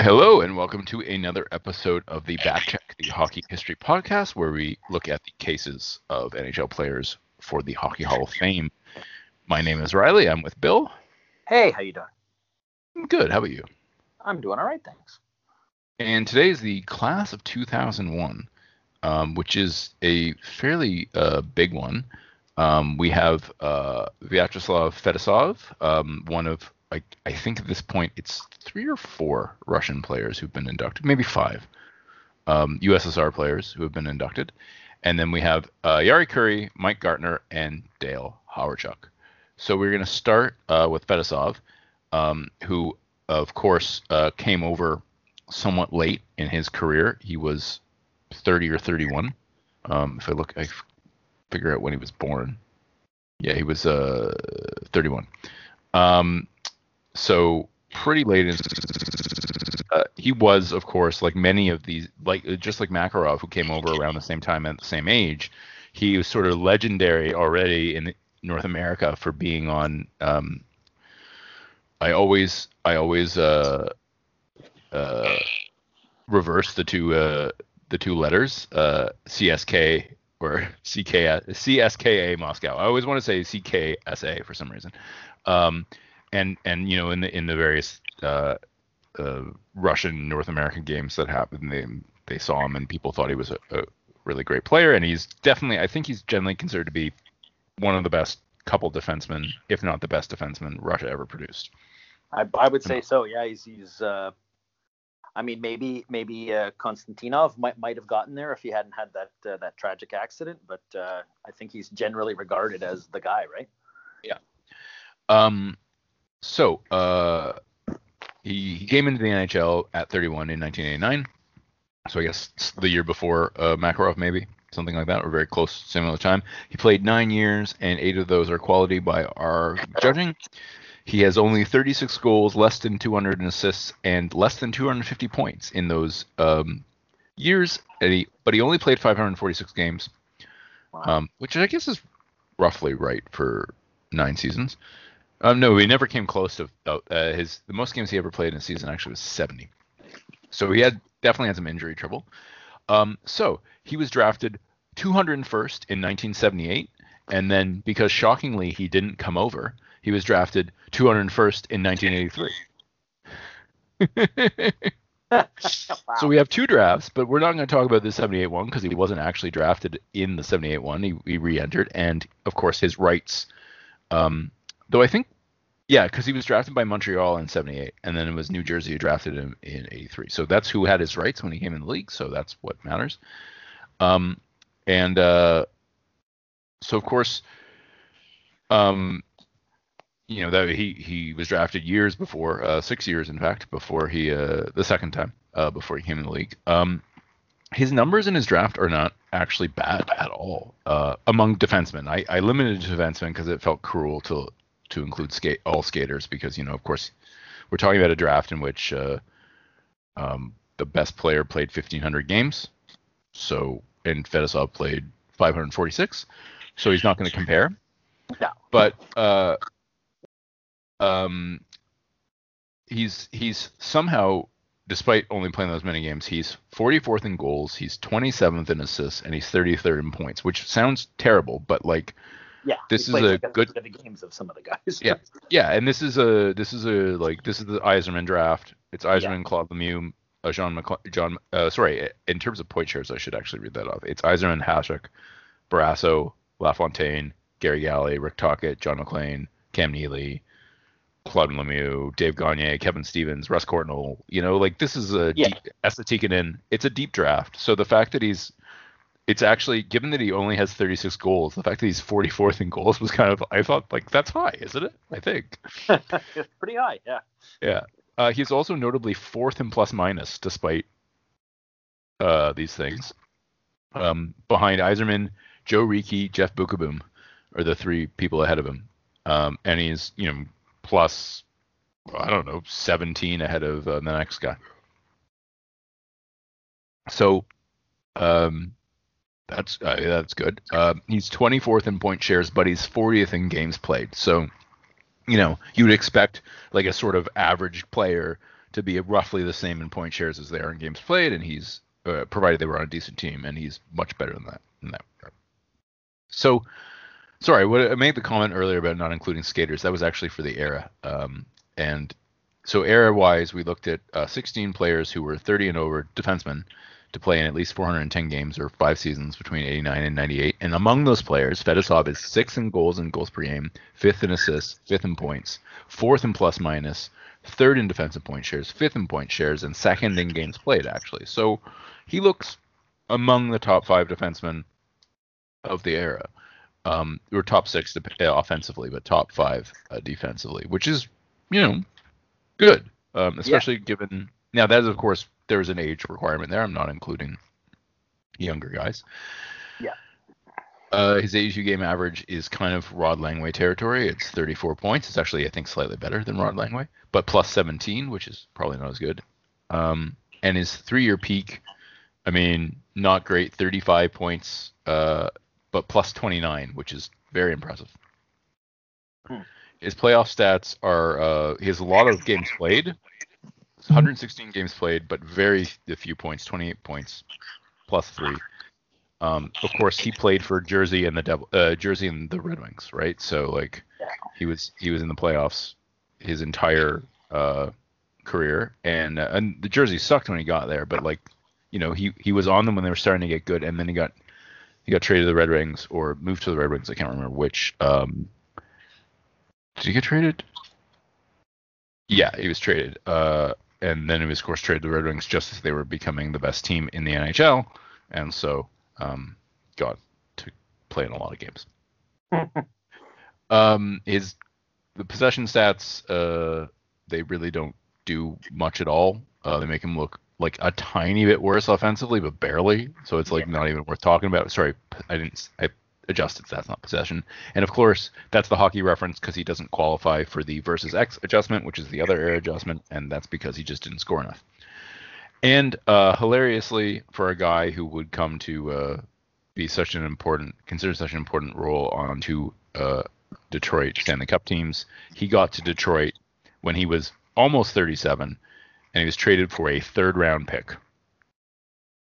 Hello and welcome to another episode of the Backcheck, the Hockey History Podcast, where we look at the cases of NHL players for the Hockey Hall of Fame. My name is Riley. I'm with Bill. Hey, how you doing? I'm good. How about you? I'm doing all right, thanks. And today is the class of 2001, um, which is a fairly uh, big one. Um, we have uh, Vyacheslav Fetisov, um, one of I, I think at this point it's three or four Russian players who've been inducted, maybe five um, USSR players who have been inducted, and then we have uh, Jari Kurri, Mike Gartner, and Dale Hawerchuk. So we're going to start uh, with Fetisov, um, who of course uh, came over somewhat late in his career. He was 30 or 31. Um, if I look, I figure out when he was born. Yeah, he was uh, 31. Um, so pretty late in uh, he was of course like many of these like just like Makarov who came over around the same time at the same age he was sort of legendary already in North America for being on um, I always I always uh, uh, reverse the two uh, the two letters uh, CSK or CK CSKA Moscow. I always want to say CKSA for some reason. Um, and and you know in the in the various uh, uh, Russian North American games that happened, they they saw him and people thought he was a, a, really great player, and he's definitely I think he's generally considered to be one of the best couple defensemen, if not the best defenseman Russia ever produced. I, I would say so. Yeah, he's he's. Uh, I mean, maybe maybe uh, Konstantinov might might have gotten there if he hadn't had that uh, that tragic accident, but uh, I think he's generally regarded as the guy, right? Yeah. Um, so uh, he, he came into the NHL at 31 in 1989. So I guess the year before uh, Makarov, maybe something like that, or very close, similar time. He played nine years, and eight of those are quality by our judging. He has only 36 goals, less than 200 assists, and less than 250 points in those um, years. He, but he only played 546 games, wow. um, which I guess is roughly right for nine seasons. Um, no, he never came close to uh, his. The most games he ever played in a season actually was 70. So he had definitely had some injury trouble. Um, so he was drafted 201st in 1978, and then because shockingly he didn't come over, he was drafted 201st in 1983. wow. So we have two drafts, but we're not going to talk about the 78 one because he wasn't actually drafted in the 78 one. He, he re-entered, and of course his rights um, Though I think, yeah, because he was drafted by Montreal in '78, and then it was New Jersey who drafted him in '83. So that's who had his rights when he came in the league. So that's what matters. Um, and uh, so of course, um, you know that he he was drafted years before, uh, six years in fact, before he uh, the second time uh, before he came in the league. Um, his numbers in his draft are not actually bad at all uh, among defensemen. I, I limited to defensemen because it felt cruel to to include skate all skaters because you know of course we're talking about a draft in which uh, um, the best player played 1500 games. So and Fetisov played 546 so he's not going to compare. No. but uh, um, he's he's somehow despite only playing those many games he's 44th in goals he's 27th in assists and he's 33rd in points which sounds terrible but like yeah, this is a good the games of some of the guys. yeah, yeah, and this is a this is a like this is the Yzerman draft. It's Yzerman, yeah. Claude Lemieux, uh, Jean McCle- John. Uh, sorry, in terms of point shares, I should actually read that off. It's Yzerman, Hasek, Barrasso, LaFontaine, Gary Galley, Rick Tocchet, John MacLean, Cam Neely, Claude Lemieux, Dave Gagner, Kevin Stevens, Russ Courtnall. You know, like this is a yeah. deep in. It's a deep draft. So the fact that he's it's actually given that he only has 36 goals, the fact that he's 44th in goals was kind of I thought like that's high, isn't it? I think. it's pretty high, yeah. Yeah. Uh, he's also notably fourth in plus minus despite uh, these things. Um, behind Yzerman, Joe Reekie, Jeff Beukeboom are the three people ahead of him. Um, and he's, you know, plus I don't know, 17 ahead of uh, the next guy. So um, that's uh, that's good. Uh, he's 24th in point shares, but he's 40th in games played. So, you know, you would expect like a sort of average player to be roughly the same in point shares as they are in games played, and he's uh, provided they were on a decent team, and he's much better than that in that regard. So, sorry, what I made the comment earlier about not including skaters. That was actually for the era, um, and so era wise, we looked at uh, 16 players who were 30 and over defensemen to play in at least 410 games or five seasons between 89 and 98. And among those players, Fetisov is sixth in goals and goals per game, fifth in assists, fifth in points, fourth in plus minus, third in defensive point shares, fifth in point shares, and second in games played, actually. So he looks among the top five defensemen of the era. Um, or top six uh, offensively, but top five uh, defensively, which is, you know, good, um, especially yeah. given. Now, that is, of course, there's an age requirement there. I'm not including younger guys. Yeah. Uh, his 82 game average is kind of Rod Langway territory. It's 34 points. It's actually, I think, slightly better than Rod Langway, but plus 17, which is probably not as good. Um, and his three year peak, I mean, not great, 35 points, uh, but plus 29, which is very impressive. Hmm. His playoff stats are uh, he has a lot of games played, 116 games played, but very few points, 28 points, plus three. Um, of course, he played for Jersey and the Devil, uh, Jersey and the Red Wings, right? So like, he was he was in the playoffs his entire uh, career, and uh, and the Jersey sucked when he got there, but like, you know, he he was on them when they were starting to get good, and then he got he got traded to the Red Wings or moved to the Red Wings. I can't remember which. Um, did he get traded? Yeah, he was traded. Uh, and then he was, of course, traded to the Red Wings just as they were becoming the best team in the NHL, and so um, got to play in a lot of games. um, his the possession stats, uh, they really don't do much at all. Uh, they make him look like a tiny bit worse offensively, but barely. So it's like yeah. not even worth talking about. Sorry, I didn't. I adjusted that's not possession. And of course, that's the hockey reference because he doesn't qualify for the versus X adjustment, which is the other error adjustment, and that's because he just didn't score enough. And uh, hilariously, for a guy who would come to uh, be such an important, consider such an important role on two uh, Detroit Stanley Cup teams, he got to Detroit when he was almost 37, and he was traded for a third round pick.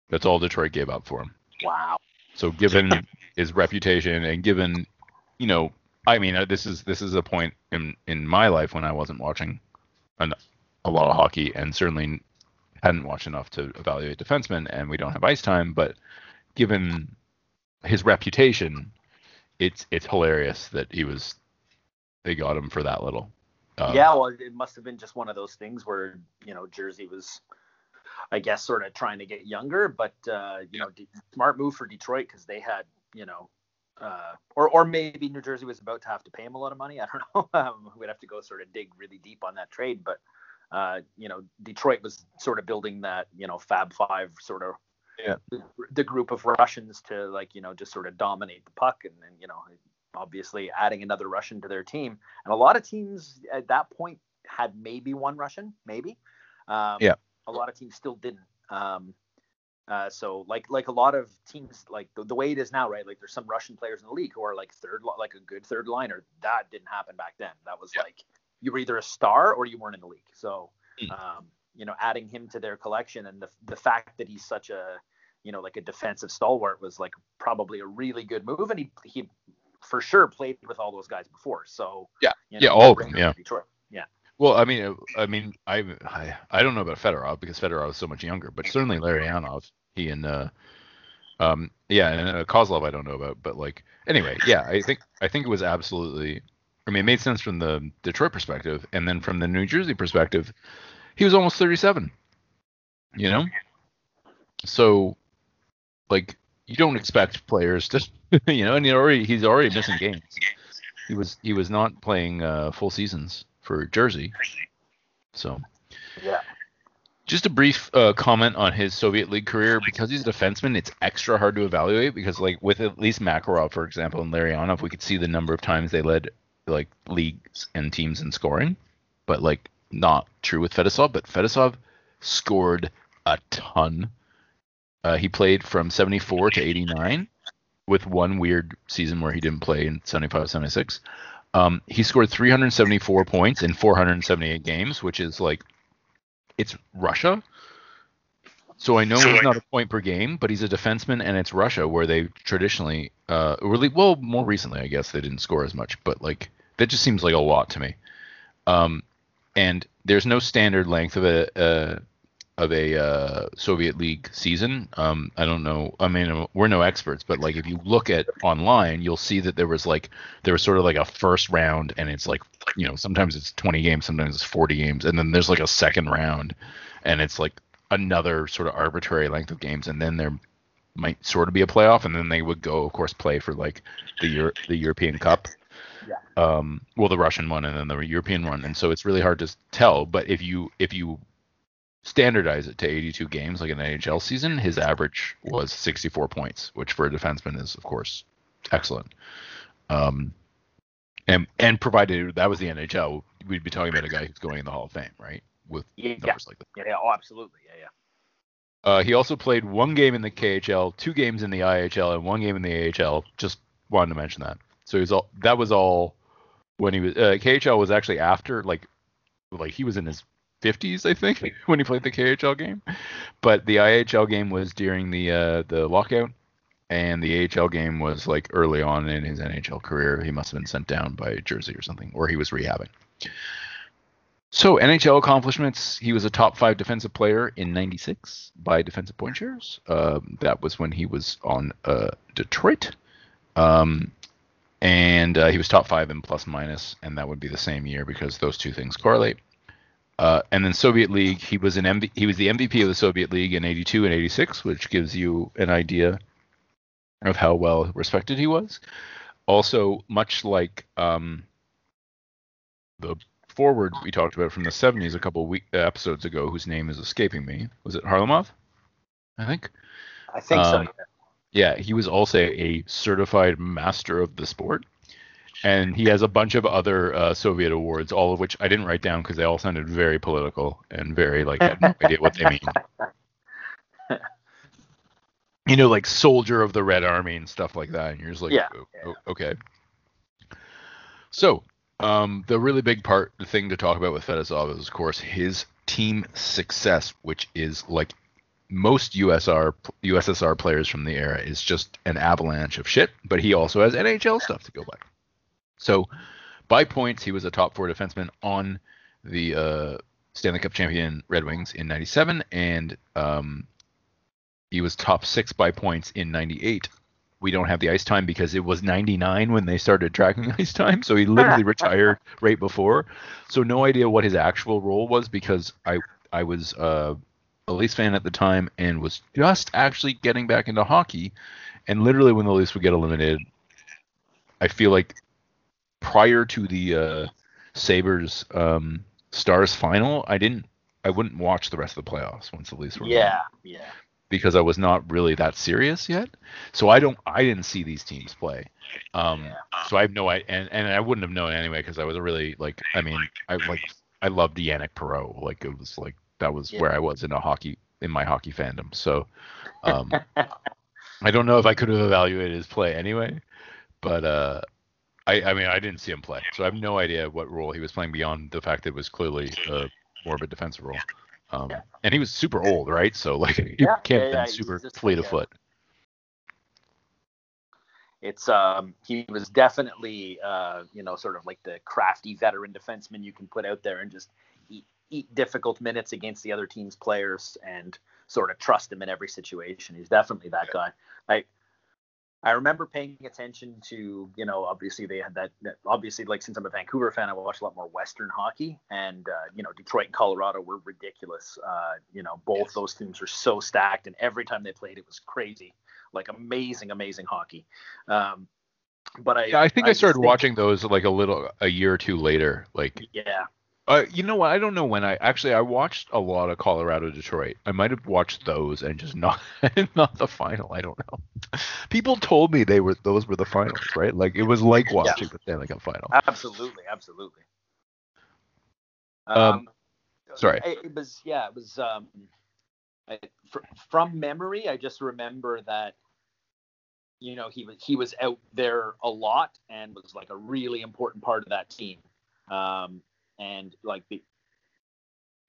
That's all Detroit gave up for him. Wow. So given his reputation and given, you know, I mean, uh, this is this is a point in in my life when I wasn't watching an, a lot of hockey and certainly hadn't watched enough to evaluate defensemen, and we don't have ice time. But given his reputation, it's it's hilarious that he was they got him for that little. Um, yeah, well, it must have been just one of those things where you know Jersey was, I guess, sort of trying to get younger, but uh, you yeah. know, smart move for Detroit because they had you know, uh, or or maybe New Jersey was about to have to pay him a lot of money. I don't know. Um, we'd have to go sort of dig really deep on that trade, but uh, you know, Detroit was sort of building that you know Fab Five sort of yeah. the, the group of Russians to like you know just sort of dominate the puck and then you know obviously adding another Russian to their team. And a lot of teams at that point had maybe one Russian, maybe. Um, yeah. A lot of teams still didn't. Um, uh, so like like a lot of teams like the, the, way it is now, right? Like there's some Russian players in the league who are like third like a good third liner. That didn't happen back then. That was yeah. like you were either a star or you weren't in the league. So mm. um, you know, adding him to their collection and the the fact that he's such a you know like a defensive stalwart was like probably a really good move, and he he for sure played with all those guys before. So yeah, you know, yeah, all of them, yeah. Detroit. Yeah. Well, I mean, I mean, I, I, I don't know about Fedorov because Fedorov is so much younger, but certainly Larionov, he and, uh, um, yeah, and uh, Kozlov I don't know about, but like, anyway, yeah, I think, I think it was absolutely, I mean, it made sense from the Detroit perspective, and then from the New Jersey perspective, he was almost 37, you know, so, like, you don't expect players to, you know, and he already, he's already missing games. He was, he was not playing uh, full seasons for Jersey. So, yeah. Just a brief uh, comment on his Soviet League career. Because he's a defenseman, it's extra hard to evaluate because, like, with at least Makarov, for example, and Larionov, we could see the number of times they led like leagues and teams in scoring, but like not true with Fetisov. But Fetisov scored a ton. Uh, he played from 74 to 89 with one weird season where he didn't play in 75 76 um, he scored 374 points in 478 games, which is like it's Russia. So I know he's not a point per game, but he's a defenseman, and it's Russia where they traditionally, uh, really, well, more recently, I guess they didn't score as much, but like that just seems like a lot to me. Um, and there's no standard length of a, uh, of a uh, Soviet League season. Um, I don't know. I mean, we're no experts, but like if you look at online, you'll see that there was like there was sort of like a first round, and it's like you know sometimes it's 20 games, sometimes it's 40 games, and then there's like a second round, and it's like another sort of arbitrary length of games, and then there might sort of be a playoff, and then they would go, of course, play for like the Euro- the European Cup. Yeah. Um, well, the Russian one and then the European one, and so it's really hard to tell. But if you if you standardize it to 82 games like an NHL season, his average was 64 points, which for a defenseman is of course excellent. Um, and and provided that was the NHL, we'd be talking about a guy who's going in the Hall of Fame, right? With Yeah. numbers like that. Yeah, yeah, oh, absolutely. Yeah, yeah. Uh, he also played one game in the KHL, two games in the IHL, and one game in the AHL. Just wanted to mention that. So he was all that was all when he was uh, KHL was actually after like like he was in his 50s I think when he played the KHL game, but the IHL game was during the uh, the lockout, and the AHL game was like early on in his NHL career. He must have been sent down by Jersey or something, or he was rehabbing. So NHL accomplishments: he was a top five defensive player in '96 by defensive point shares. Um, that was when he was on uh, Detroit, um, and uh, he was top five in plus minus, and that would be the same year because those two things correlate. Uh, and then Soviet League, he was an MV- he was the MVP of the Soviet League in '82 and '86, which gives you an idea of how well respected he was. Also, much like um, the forward we talked about from the 70s a couple of week, uh, episodes ago, whose name is escaping me. Was it Kharlamov? I think. I think so. Um, Yeah, he was also a certified master of the sport. And he has a bunch of other uh, Soviet awards, all of which I didn't write down because they all sounded very political and very like I had no idea what they mean. You know, like soldier of the Red Army and stuff like that. And you're just like, Yeah, "Oh, oh, okay. So, um, the really big part, the thing to talk about with Fetisov is, of course, his team success, which is like most USR USSR players from the era is just an avalanche of shit. But he also has NHL stuff to go by. So, by points, he was a top four defenseman on the uh, Stanley Cup champion Red Wings in '97, and um, he was top six by points in '98. We don't have the ice time because it was 99 when they started tracking ice time, so he literally retired right before. So no idea what his actual role was because I I was uh, a Leafs fan at the time and was just actually getting back into hockey, and literally when the Leafs would get eliminated, I feel like prior to the uh, Sabres um, Stars final, I didn't I wouldn't watch the rest of the playoffs once the Leafs were Yeah, yeah. because I was not really that serious yet. So I don't I didn't see these teams play. Um Yeah. so I have no I and, and I wouldn't have known anyway because I was really like I mean I like I loved Yanic Perreault. Like it was like that was Yeah. where I was in a hockey in my hockey fandom. So um I don't know if I could have evaluated his play anyway, but uh I, I mean I didn't see him play, so I have no idea what role he was playing beyond the fact that it was clearly uh, more of a defensive role. Um. And he was super old, right? So like you Yeah, can't yeah, yeah, super just fleet of a- foot. It's um he was definitely uh you know sort of like the crafty veteran defenseman you can put out there and just eat, eat difficult minutes against the other team's players and sort of trust him in every situation. He's definitely that guy. Like I remember paying attention to, you know, obviously they had that, that obviously like since I'm a Vancouver fan, I watch a lot more Western hockey and uh, you know, Detroit and Colorado were ridiculous. Uh, you know, both those teams were so stacked and every time they played it was crazy. Like amazing, amazing hockey. Um, but I Yeah, I think I, just started watching those like a little a year or two later. Like, Yeah, uh, you know what? I don't know when I actually I watched a lot of Colorado Detroit. I might have watched those and just not not the final. I don't know. People told me they were those were the finals, right? Like it was like watching the Stanley Cup final. absolutely, absolutely. Um, sorry. It, it was yeah, it was um, I, fr- from memory. I just remember that you know he was he was out there a lot and was like a really important part of that team. Um, and like the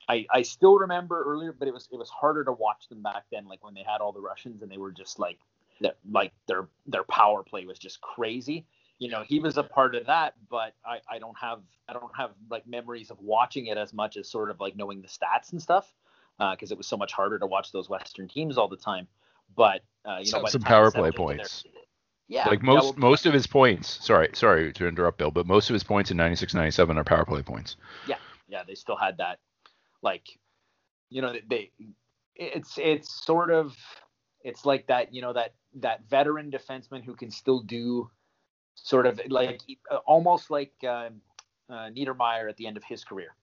I, I still remember earlier, but it was it was harder to watch them back then, like when they had all the Russians and they were just like that, like their their power play was just crazy. You know, he was a part of that, but I, I don't have I don't have like memories of watching it as much as sort of like knowing the stats and stuff, because uh, it was so much harder to watch those Western teams all the time. But uh, you know, some power play points. Yeah, like most yeah, well, most of his points. Sorry, sorry to interrupt, Bill, but most of his points in 96, 97 are power play points. Yeah, yeah, they still had that like you know they it's it's sort of it's like that you know that that veteran defenseman who can still do sort of like almost like uh, uh, Niedermayer at the end of his career.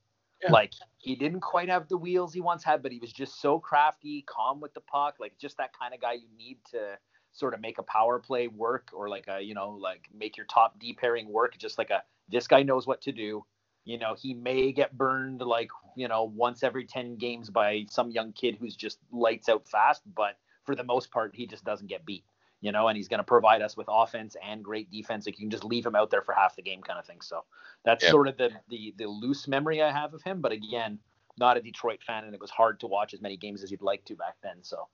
Yeah. Like he didn't quite have the wheels he once had, but he was just so crafty, calm with the puck, like just that kind of guy you need to sort of make a power play work or like a you know like make your top D pairing work. Just like a this guy knows what to do. You know, he may get burned like, you know, once every 10 games by some young kid who's just lights out fast, but for the most part, he just doesn't get beat, you know, and he's going to provide us with offense and great defense. Like you can just leave him out there for half the game kind of thing. So that's sort of the, the, the loose memory I have of him. But again, not a Detroit fan, and it was hard to watch as many games as you'd like to back then. So,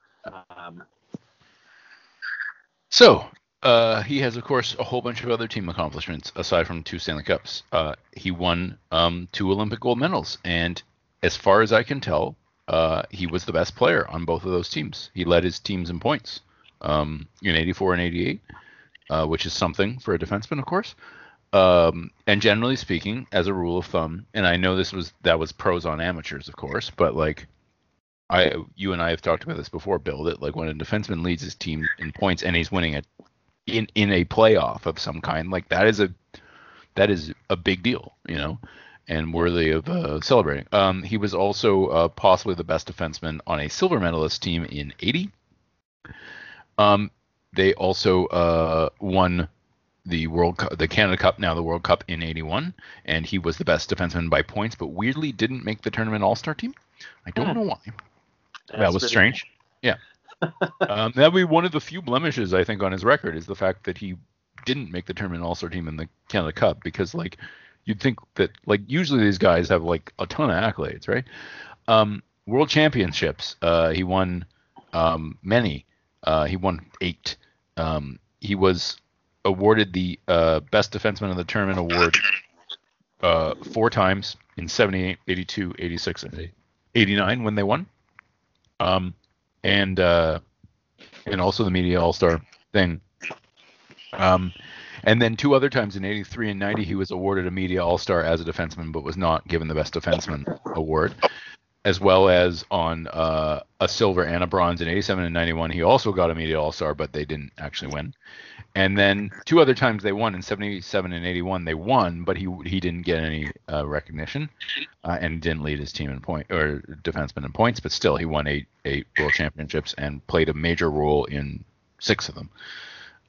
um, so uh, he has, of course, a whole bunch of other team accomplishments aside from two Stanley Cups. Uh, he won um, two Olympic gold medals, and as far as I can tell, uh, he was the best player on both of those teams. He led his teams in points um, in '84 and '88, uh, which is something for a defenseman, of course. Um, and generally speaking, as a rule of thumb, and I know this was that was pros on amateurs, of course, but like I, you and I have talked about this before, Bill. That like when a defenseman leads his team in points and he's winning a in in a playoff of some kind, like that is a that is a big deal, you know, and worthy of uh, celebrating. Um, he was also uh, possibly the best defenseman on a silver medalist team in '80. Um, they also uh, won the World Cup, the Canada Cup, now the World Cup in '81, and he was the best defenseman by points, but weirdly didn't make the tournament All Star team. I don't hmm. know why. That's that was strange. Yeah um, that would be one of the few blemishes I think on his record is the fact that he didn't make the tournament All Star team in the Canada Cup because like you'd think that like usually these guys have like a ton of accolades, right? Um, World Championships, uh, he won um, many. Uh, he won eight. Um, he was awarded the uh, Best Defenseman of the Tournament award uh, four times in 78, 82, 86, and 89 when they won. Um, and uh, and also the media all star thing. Um, and then two other times in 83 and 90, he was awarded a media all star as a defenseman, but was not given the best defenseman award. As well as on uh, a silver and a bronze in 87 and 91, he also got a media all star, but they didn't actually win. And then two other times they won in 77 and 81, they won, but he he didn't get any uh, recognition uh, and didn't lead his team in point or defenseman in points, but still he won eight eight world championships and played a major role in six of them.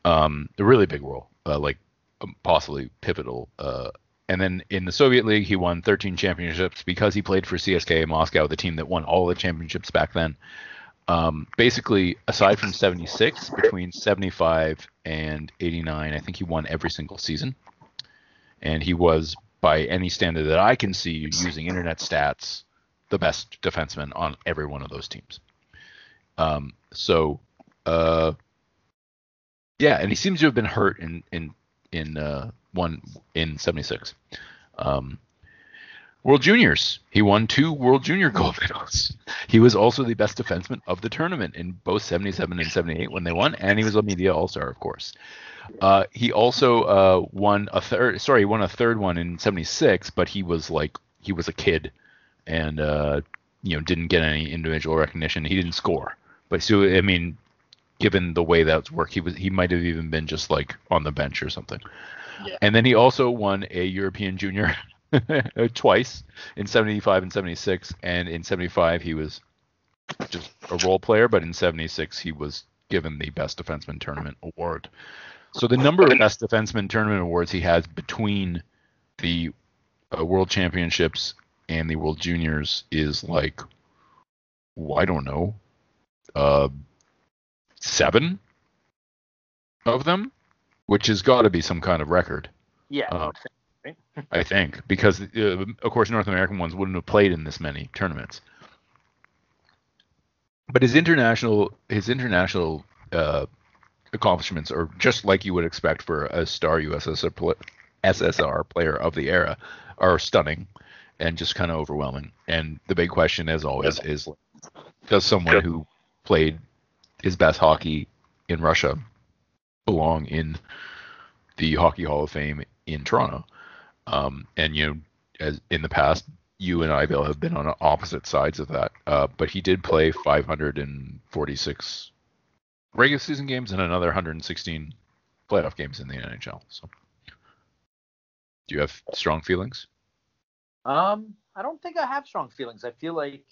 Um, a really big role, uh, like possibly pivotal. And then in the Soviet League, he won 13 championships because he played for CSKA Moscow, the team that won all the championships back then. Um, basically, aside from 76, between 75 and 89, I think he won every single season. And he was, by any standard that I can see using internet stats, the best defenseman on every one of those teams. Um, so, uh, yeah, and he seems to have been hurt in in in uh, one in 76. Um, World Juniors. He won two World Junior gold medals. He was also the best defenseman of the tournament in both 77 and 78 when they won, and he was a media all star, of course. Uh, he also uh, won a third. Sorry, he won a third one in '76, but he was like he was a kid, and uh, you know didn't get any individual recognition. He didn't score, but so I mean, given the way that's worked, he was he might have even been just like on the bench or something. Yeah. And then he also won a European Junior twice in 75 and 76 and in 75 he was just a role player but in 76 he was given the best defenseman tournament award so the number of best defenseman tournament awards he has between the uh, world championships and the world juniors is like well, i don't know uh seven of them which has got to be some kind of record yeah uh, right? I think because uh, of course North American ones wouldn't have played in this many tournaments. But his international his international uh, accomplishments are just like you would expect for a star USSR pl- SSR player of the era are stunning and just kind of overwhelming. And the big question, as always, is does someone who played his best hockey in Russia belong in the Hockey Hall of Fame in Toronto? Um, and you know, as in the past, you and I, Bill, have been on opposite sides of that. Uh, but he did play 546 regular season games and another 116 playoff games in the NHL. So, do you have strong feelings? Um, I don't think I have strong feelings. I feel like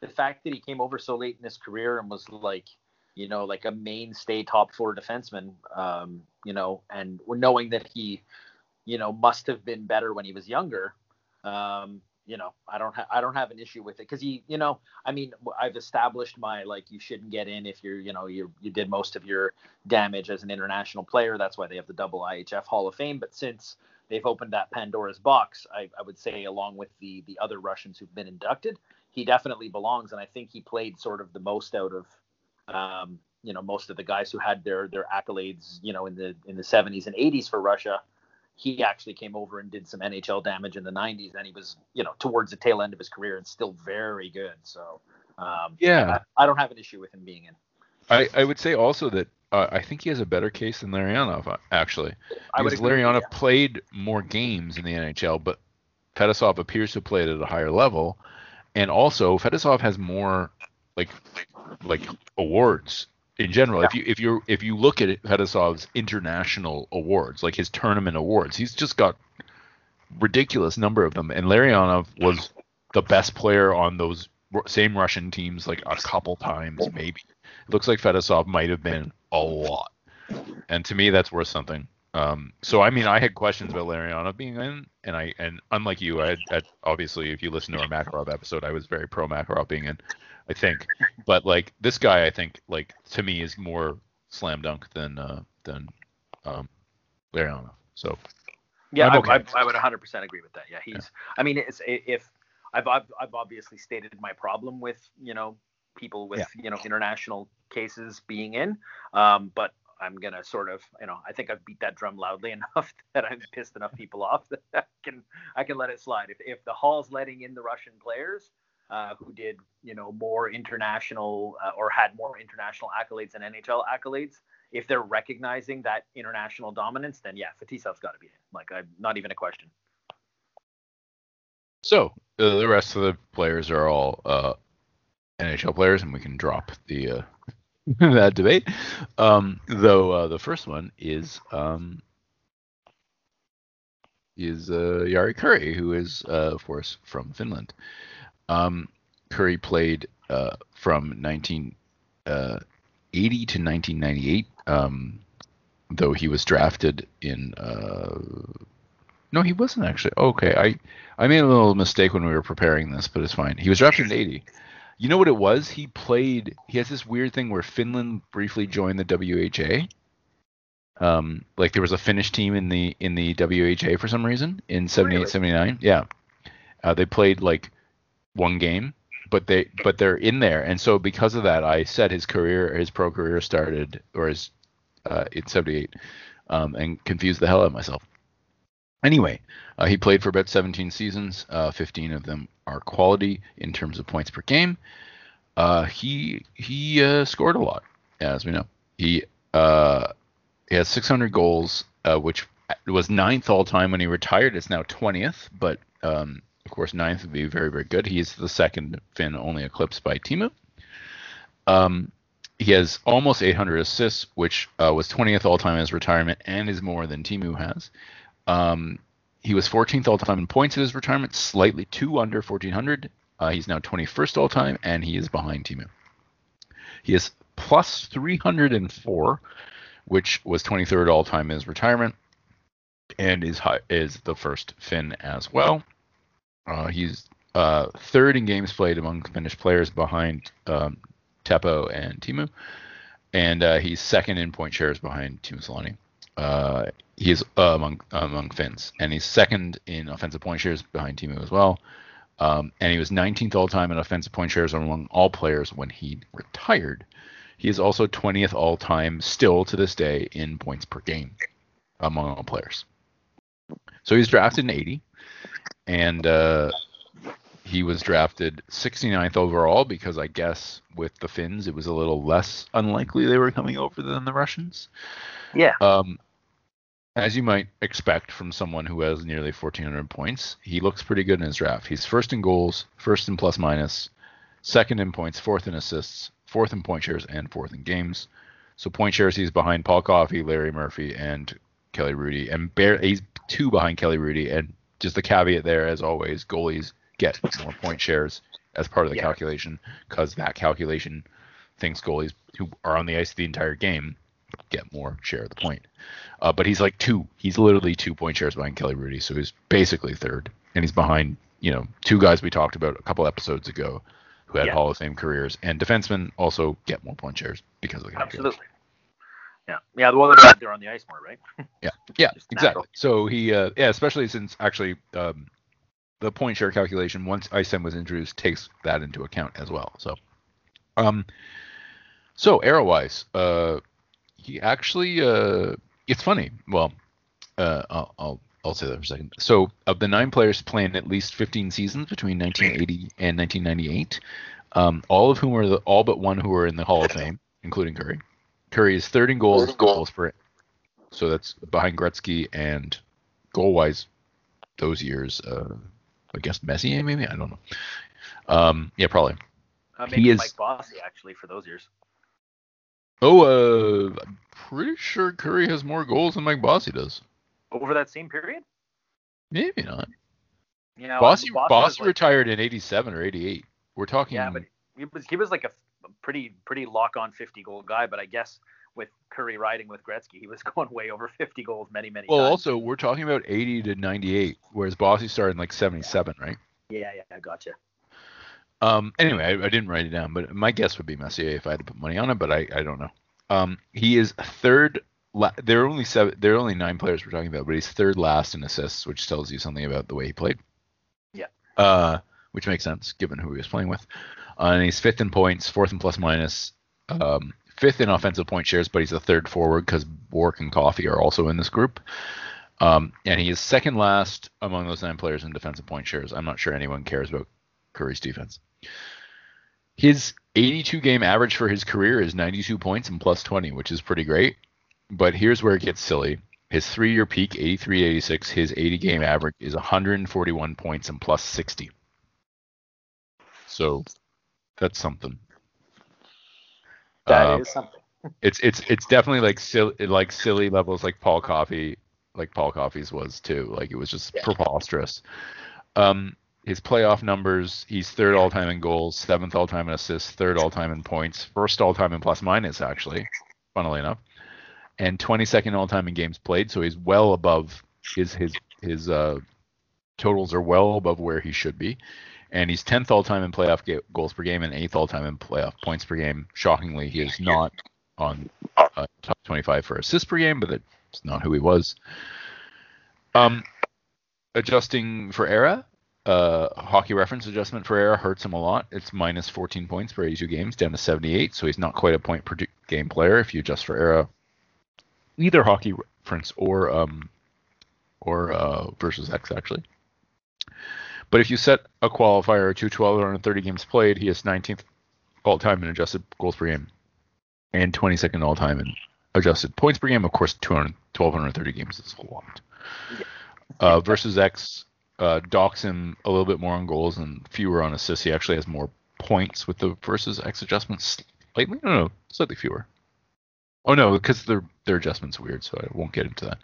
the fact that he came over so late in his career and was like, you know, like a mainstay top four defenseman, um, you know, and knowing that he, you know, must have been better when he was younger. Um, you know, I don't ha- I don't have an issue with it because he, you know, I mean, I've established my like you shouldn't get in if you're, you know, you you did most of your damage as an international player. That's why they have the double IHF Hall of Fame. But since they've opened that Pandora's box, I, I would say along with the the other Russians who've been inducted, he definitely belongs. And I think he played sort of the most out of, um, you know, most of the guys who had their their accolades, you know, in the in the 70s and 80s for Russia he actually came over and did some NHL damage in the 90s, and he was, you know, towards the tail end of his career and still very good. So, um, yeah, I, I, don't have an issue with him being in. I, I would say also that uh, I think he has a better case than Larionov, uh, actually. Because Larionov yeah. played more games in the NHL, but Fetisov appears to have played at a higher level. And also, Fetisov has more like like awards in general. Yeah. If you if you if you look at Fetisov's international awards, like his tournament awards, he's just got ridiculous number of them. And Larionov was the best player on those same Russian teams like a couple times, maybe. It looks like Fetisov might have been a lot, and to me that's worth something. Um, so I mean, I had questions about Larionov being in, and I and unlike you, I had, had obviously if you listen to our Makarov episode, I was very pro Makarov being in. I think. But like this guy, I think like to me is more slam dunk than uh, than um, Larionov. So yeah, okay. I, I, I, would 100% agree with that. Yeah, he's. Yeah. I mean, it's if I've I've obviously stated my problem with you know people with yeah. you know international cases being in, um, but I'm gonna sort of, you know, I think I've beat that drum loudly enough that I've pissed enough people off that I can I can let it slide. If if the Hall's letting in the Russian players, uh, who did you know more international uh, or had more international accolades than NHL accolades. If they're recognizing that international dominance, then yeah, Fetisov's got to be in. Like, I'm not even a question. So uh, the rest of the players are all uh, NHL players, and we can drop the uh, that debate. Um, though uh, the first one is um, is Jari Kurri, who is of course from Finland. Um, Kurri played uh, from 1980 uh, to 1998, um, though he was drafted in. Uh, no, he wasn't actually. Okay, I I made a little mistake when we were preparing this, but it's fine. He was drafted in 80. You know what it was? He played. He has this weird thing where Finland briefly joined the WHA. Um, like there was a Finnish team in the in the WHA for some reason in 78, really? 79. Yeah, uh, they played like one game, but they but they're in there, and so because of that, I said his career, his pro career started or his uh, in '78, um, and confused the hell out of myself. Anyway, uh, he played for about 17 seasons. Uh, 15 of them are quality in terms of points per game. Uh, he he uh, scored a lot, as we know. He uh, he has 600 goals, uh, which was ninth all time when he retired. It's now 20th, but um, of course, ninth would be very, very good. He's the second Finn, only eclipsed by Teemu. Um, he has almost 800 assists, which uh, was 20th all time in his retirement and is more than Teemu has. Um, he was 14th all time in points at his retirement, slightly two under 1400. Uh, he's now 21st all time, and he is behind Teemu. He is plus 304, which was 23rd all time in his retirement, and is high, is the first Finn as well. Uh, he's uh, third in games played among Finnish players behind um, Teppo and Teemu, and uh, he's second in point shares behind Teemu Selanne. Uh, he is uh, among among Finns, and he's second in offensive point shares behind Teemu as well. Um, and he was 19th all time in offensive point shares among all players when he retired. He is also 20th all time, still to this day, in points per game among all players. So he's drafted in 80, and uh, he was drafted 69th overall because I guess with the Finns it was a little less unlikely they were coming over than the Russians. Yeah. Um, as you might expect from someone who has nearly 1,400 points, he looks pretty good in his draft. He's first in goals, first in plus minus, second in points, fourth in assists, fourth in point shares, and fourth in games. So point shares, he's behind Paul Coffey, Larry Murphy, and Kelly Hrudey, and bare, he's two behind Kelly Hrudey And just the caveat there, as always, goalies get more point shares as part of the Yeah. calculation because that calculation thinks goalies who are on the ice the entire game get more share of the point. Uh, but he's like two. He's literally two point shares behind Kelly Hrudey, so he's basically third, and he's behind you know two guys we talked about a couple episodes ago who had Yeah. Hall of Fame careers, and defensemen also get more point shares because of the calculation. Absolutely. Yeah. Yeah. The one that they're on the ice more, right? Yeah, Just exactly. So he, uh, yeah, especially since actually um, the point share calculation once ISM was introduced takes that into account as well. So, um, so arrow wise, uh, he actually, uh, it's funny. Well, uh, I'll, I'll I'll say that for a second. So, of the nine players playing at least 15 seasons between 1980 and 1998, um, all of whom are the all but one who are in the Hall of Fame, including Kurri. Kurri is third in goals, goals per so that's behind Gretzky and goal wise, those years, uh, I guess Messier maybe I don't know. Um, yeah, probably. Uh, He is- Mike Bossy actually for those years. Oh, uh, I'm pretty sure Kurri has more goals than Mike Bossy does. Over that same period? Maybe not. Yeah. Bossy Bossy was Bossy like- retired in '87 or '88. We're talking. Yeah, but he was he was like a f- pretty pretty lock on 50 goal guy, but I guess with Kurri riding with Gretzky, he was going way over 50 goals many many well, times. also we're talking about 80 to 98, whereas Bossy started in like 77, right? yeah, yeah, I gotcha. Um, anyway, I, I didn't write it down, but my guess would be Messier if I had to put money on it, but I, I don't know. Um, he is third. La- there are only seven. There are only nine players we're talking about, but he's third last in assists, which tells you something about the way he played. Yeah. Uh, which makes sense given who he was playing with. Uh, and he's fifth in points, fourth in plus minus, um, fifth in offensive point shares, but he's the third forward because Bourque and Coffey are also in this group. Um, and he is second last among those nine players in defensive point shares. I'm not sure anyone cares about Kurri's defense. His 82 game average for his career is 92 points and plus 20, which is pretty great. But here's where it gets silly. His three year peak, 83 86, his 80 game average is 141 points and plus 60. So that's something. That is Um, something. it's it's it's definitely like silly like silly levels like Paul Coffey like Paul Coffey's was too. Like it was just Yeah. preposterous. Um his playoff numbers, he's third all time in goals, seventh all time in assists, third all time in points, first all time in plus minus actually, funnily enough. And 22nd all time in games played, so he's well above his his his uh totals are well above where he should be. And he's 10th all time in playoff ga- goals per game and 8th all time in playoff points per game. Shockingly, he is not on uh, top 25 for assists per game, but that's not who he was. Um, adjusting for era, uh, hockey reference adjustment for era hurts him a lot. It's minus 14 points per 82 games, down to 78. So he's not quite a point per game player if you adjust for era. Either hockey reference or um, or uh, versus X actually. But if you set a qualifier to 1,230 games played, he is 19th all time in adjusted goals per game and 22nd all time in adjusted points per game. Of course, 200, 1,230 games is a lot. Yeah. Uh, versus X uh, docks him a little bit more on goals and fewer on assists. He actually has more points with the versus X adjustments slightly. No, no, slightly fewer. Oh no, because their their adjustments weird, so I won't get into that.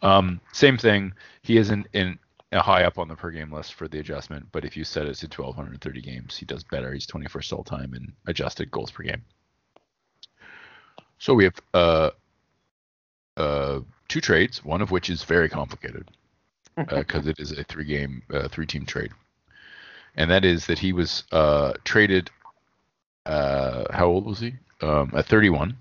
Um, same thing. He isn't in high up on the per game list for the adjustment, but if you set it to 1,230 games, he does better. He's 21st all time in adjusted goals per game. So we have uh, uh, two trades, one of which is very complicated because it is a three game, uh, three team trade. And that is that he was uh, traded. Uh, how old was he? Um, at 31.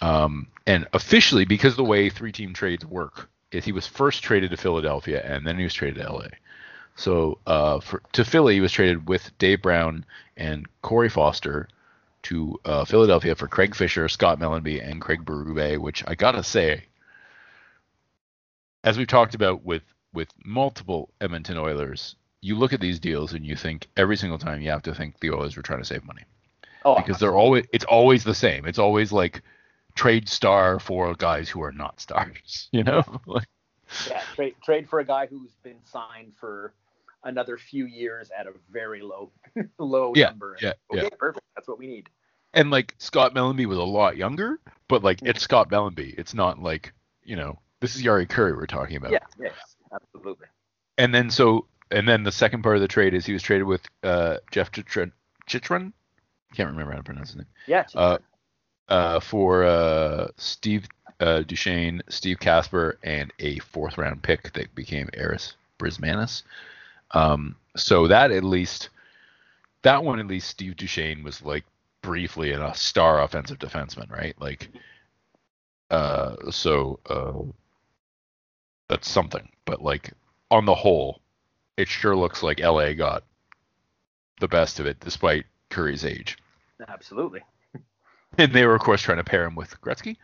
Um, and officially, because of the way three-team trades work, is he was first traded to Philadelphia and then he was traded to LA. So uh, for, to Philly, he was traded with Dave Brown and Corey Foster to uh, Philadelphia for Craig Fisher, Scott Mellanby, and Craig Berube, which I gotta say, as we've talked about with with multiple Edmonton Oilers, you look at these deals and you think every single time you have to think the Oilers were trying to save money. Oh, because they're always it's always the same. It's always like trade star for guys who are not stars, you know? like, yeah, trade trade for a guy who's been signed for another few years at a very low low yeah, number. Yeah, okay, yeah. perfect. That's what we need. And like Scott Mellanby was a lot younger, but like it's Scott Mellanby. It's not like you know this is Jari Kurri we're talking about. Yeah, yes, absolutely. And then so and then the second part of the trade is he was traded with uh, Jeff Chychrun. Chychrun? Can't remember how to pronounce his name. Yeah. Uh, uh, for uh, Steve uh, Duchesne, Steve Kasper, and a fourth round pick that became Aris Brimanis. Um, so that at least, that one at least, Steve Duchesne was like briefly a star offensive defenseman, right? Like, uh, so uh, that's something. But like on the whole, it sure looks like LA got the best of it, despite Kurri's age. Absolutely. And they were, of course, trying to pair him with Gretzky.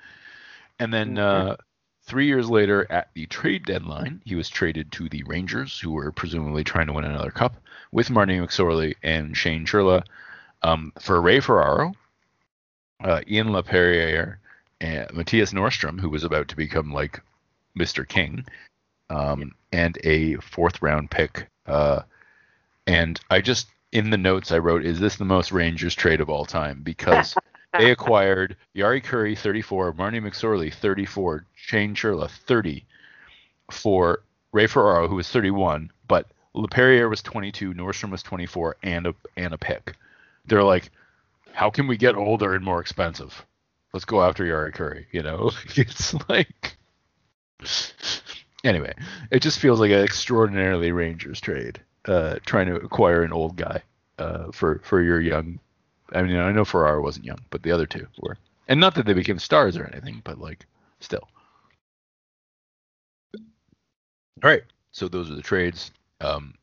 And then mm-hmm. uh, three years later, at the trade deadline, he was traded to the Rangers, who were presumably trying to win another cup, with Marty McSorley and Shane Churla um, for Ray Ferraro, uh, Ian LaPerriere, and Matthias Norstrom, who was about to become like Mr. King, um, and a fourth round pick. Uh, and I just in the notes I wrote, is this the most Rangers trade of all time? Because they acquired Jari Kurri 34, Marty McSorley 34, Shane Churla 30 for Ray Ferraro, who was 31, but LaPerriere was 22, Nordstrom was 24, and a and a pick. They're like, how can we get older and more expensive? Let's go after Jari Kurri. You know, it's like. Anyway, it just feels like an extraordinarily Rangers trade, uh, trying to acquire an old guy uh, for for your young. I mean, I know Ferraro wasn't young, but the other two were, and not that they became stars or anything, but like still. All right, so those are the trades. Um,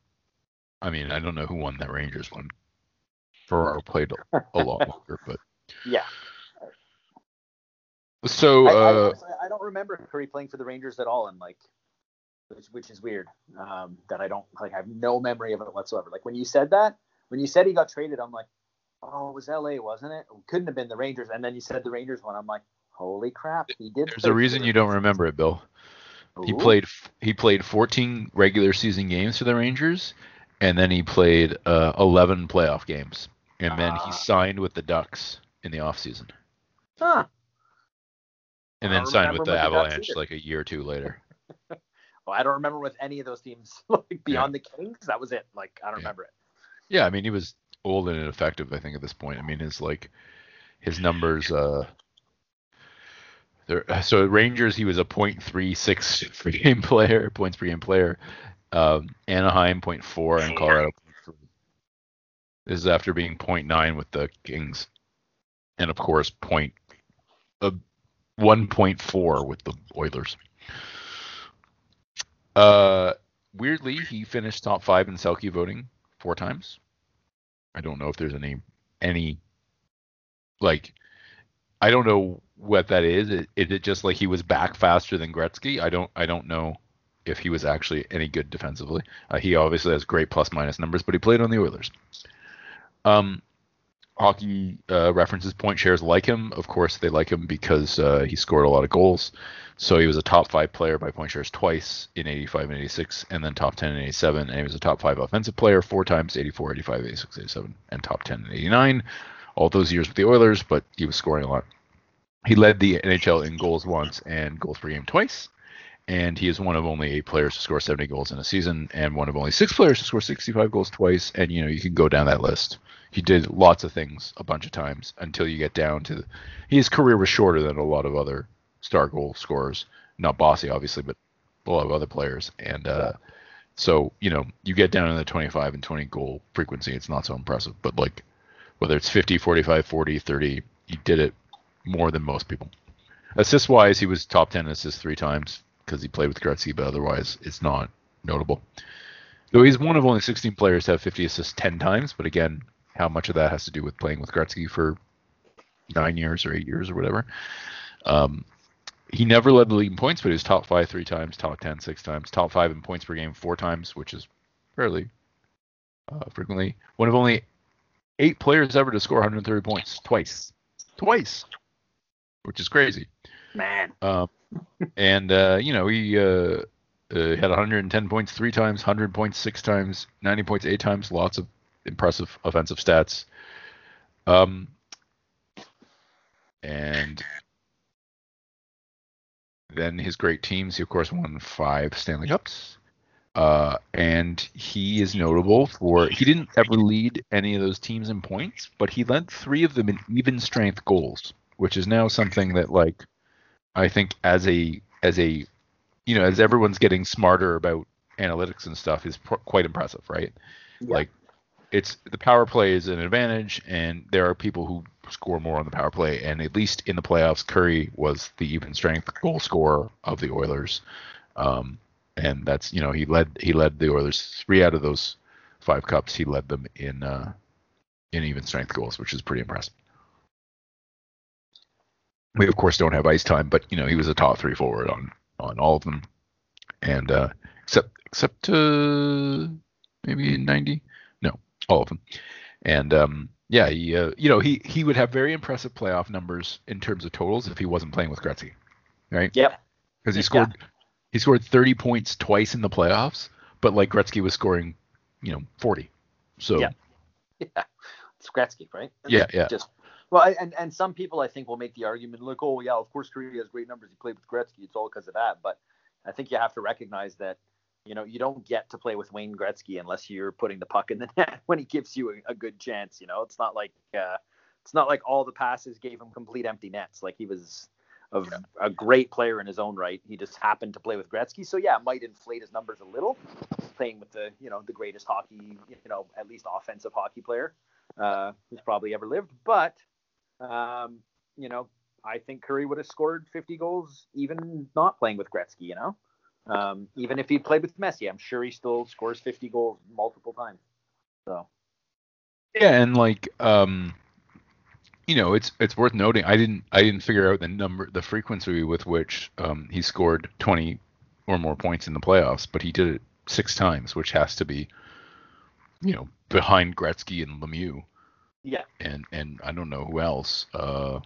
I mean, I don't know who won that Rangers one. Ferraro played a, a lot longer, but yeah. So uh, I, I, I, don't remember Kurri playing for the Rangers at all, and like which, which is weird. Um, that I don't like. I have no memory of it whatsoever. Like when you said that, when you said he got traded, I'm like, oh, it was L.A., wasn't it? it couldn't have been the Rangers. And then you said the Rangers one. I'm like, holy crap, he did. There's a reason you don't remember it, Bill. Ooh. He played he played 14 regular season games for the Rangers, and then he played uh, 11 playoff games, and then he ah. signed with the Ducks in the offseason. Huh. And then signed with the Avalanche like a year or two later. Well, I don't remember with any of those teams like beyond yeah. the Kings. That was it. Like I don't yeah. remember it. Yeah, I mean he was old and ineffective. I think at this point. I mean his like his numbers. uh there, so Rangers, he was a .36 per game player, points per game player. Um, Anaheim .4 and Colorado. This is after being .9 with the Kings, and of course point uh, 1.4 with the Oilers. Uh, weirdly, he finished top five in Selke voting four times. I don't know if there's any any like I don't know what that is. Is it just like he was back faster than Gretzky? I don't I don't know if he was actually any good defensively. Uh, he obviously has great plus minus numbers, but he played on the Oilers. Um, hockey uh, references point shares like him. Of course, they like him because uh, he scored a lot of goals. So he was a top five player by point shares twice in 85 and 86, and then top 10 in 87. And he was a top five offensive player four times 84, 85, 86, 87, and top 10 in 89. All those years with the Oilers, but he was scoring a lot. He led the NHL in goals once and goals per game twice. And he is one of only eight players to score 70 goals in a season, and one of only six players to score 65 goals twice. And you know you can go down that list. He did lots of things a bunch of times until you get down to his career was shorter than a lot of other star goal scorers. Not Bossy, obviously, but a lot of other players. And uh, so, you know, you get down in the 25 and 20 goal frequency, it's not so impressive. But like, whether it's 50, 45, 40, 30, he did it more than most people. Assist wise, he was top 10 assists three times because he played with Gretzky, but otherwise, it's not notable. Though he's one of only 16 players to have 50 assists 10 times, but again, how much of that has to do with playing with Gretzky for nine years or eight years or whatever? Um, he never led the league in points, but he was top five three times, top ten six times, top five in points per game four times, which is fairly uh, frequently. One of only eight players ever to score 130 points twice, twice, which is crazy. Man. Um, and uh, you know he uh, uh, had 110 points three times, 100 points six times, 90 points eight times. Lots of impressive offensive stats. Um, and then his great teams, he of course won five Stanley Cups. Uh, and he is notable for he didn't ever lead any of those teams in points, but he led three of them in even strength goals, which is now something that like I think as a as a you know as everyone's getting smarter about analytics and stuff is pr- quite impressive, right? Yeah. Like it's the power play is an advantage, and there are people who score more on the power play. And at least in the playoffs, Kurri was the even strength goal scorer of the Oilers, um, and that's you know he led he led the Oilers three out of those five cups. He led them in uh, in even strength goals, which is pretty impressive. We of course don't have ice time, but you know he was a top three forward on on all of them, and uh, except except uh, maybe in ninety, all of them, and um, yeah, he uh, you know he he would have very impressive playoff numbers in terms of totals if he wasn't playing with Gretzky, right? Yep. Because he Yeah. scored he scored thirty points twice in the playoffs, but like Gretzky was scoring, you know, forty. So Yeah. Yeah. It's Gretzky, right? Yeah, yeah. Just well, I- and and some people I think will make the argument like, oh yeah, of course Kurri has great numbers. He played with Gretzky. It's all because of that. But I think you have to recognize that you know you don't get to play with Wayne Gretzky unless you're putting the puck in the net when he gives you a, a good chance. You know, it's not like uh, it's not like all the passes gave him complete empty nets. Like he was a, a great player in his own right. He just happened to play with Gretzky, so yeah, it might inflate his numbers a little. Playing with the you know the greatest hockey, you know at least offensive hockey player uh, who's probably ever lived. But um, you know, I think Kurri would have scored 50 goals even not playing with Gretzky. You know, um, even if he played with Messi, I'm sure he still scores 50 goals multiple times. So Yeah, and like um you know, it's it's worth noting I didn't I didn't figure out the number the frequency with which um he scored 20 or more points in the playoffs, but he did it 6 times, which has to be you know, behind Gretzky and Lemieux yeah, and and I don't know who else. Uh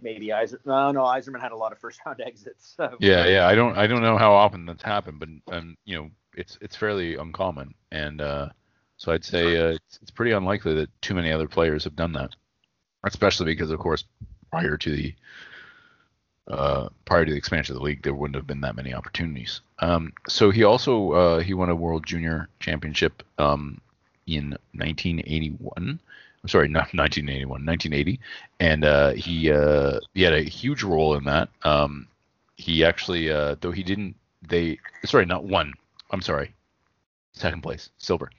maybe Iser. No, no, Yzerman had a lot of first round exits. So. yeah, yeah, I don't I don't know how often that's happened, but um you know, it's it's fairly uncommon and uh so I'd say uh, it's, it's pretty unlikely that too many other players have done that, especially because, of course, prior to the uh, prior to the expansion of the league, there wouldn't have been that many opportunities. Um, so he also uh, he won a World Junior Championship um, in 1981. I'm sorry, not 1981, 1980, and uh, he uh, he had a huge role in that. Um, he actually, uh, though he didn't, they sorry, not one. I'm sorry, second place, silver.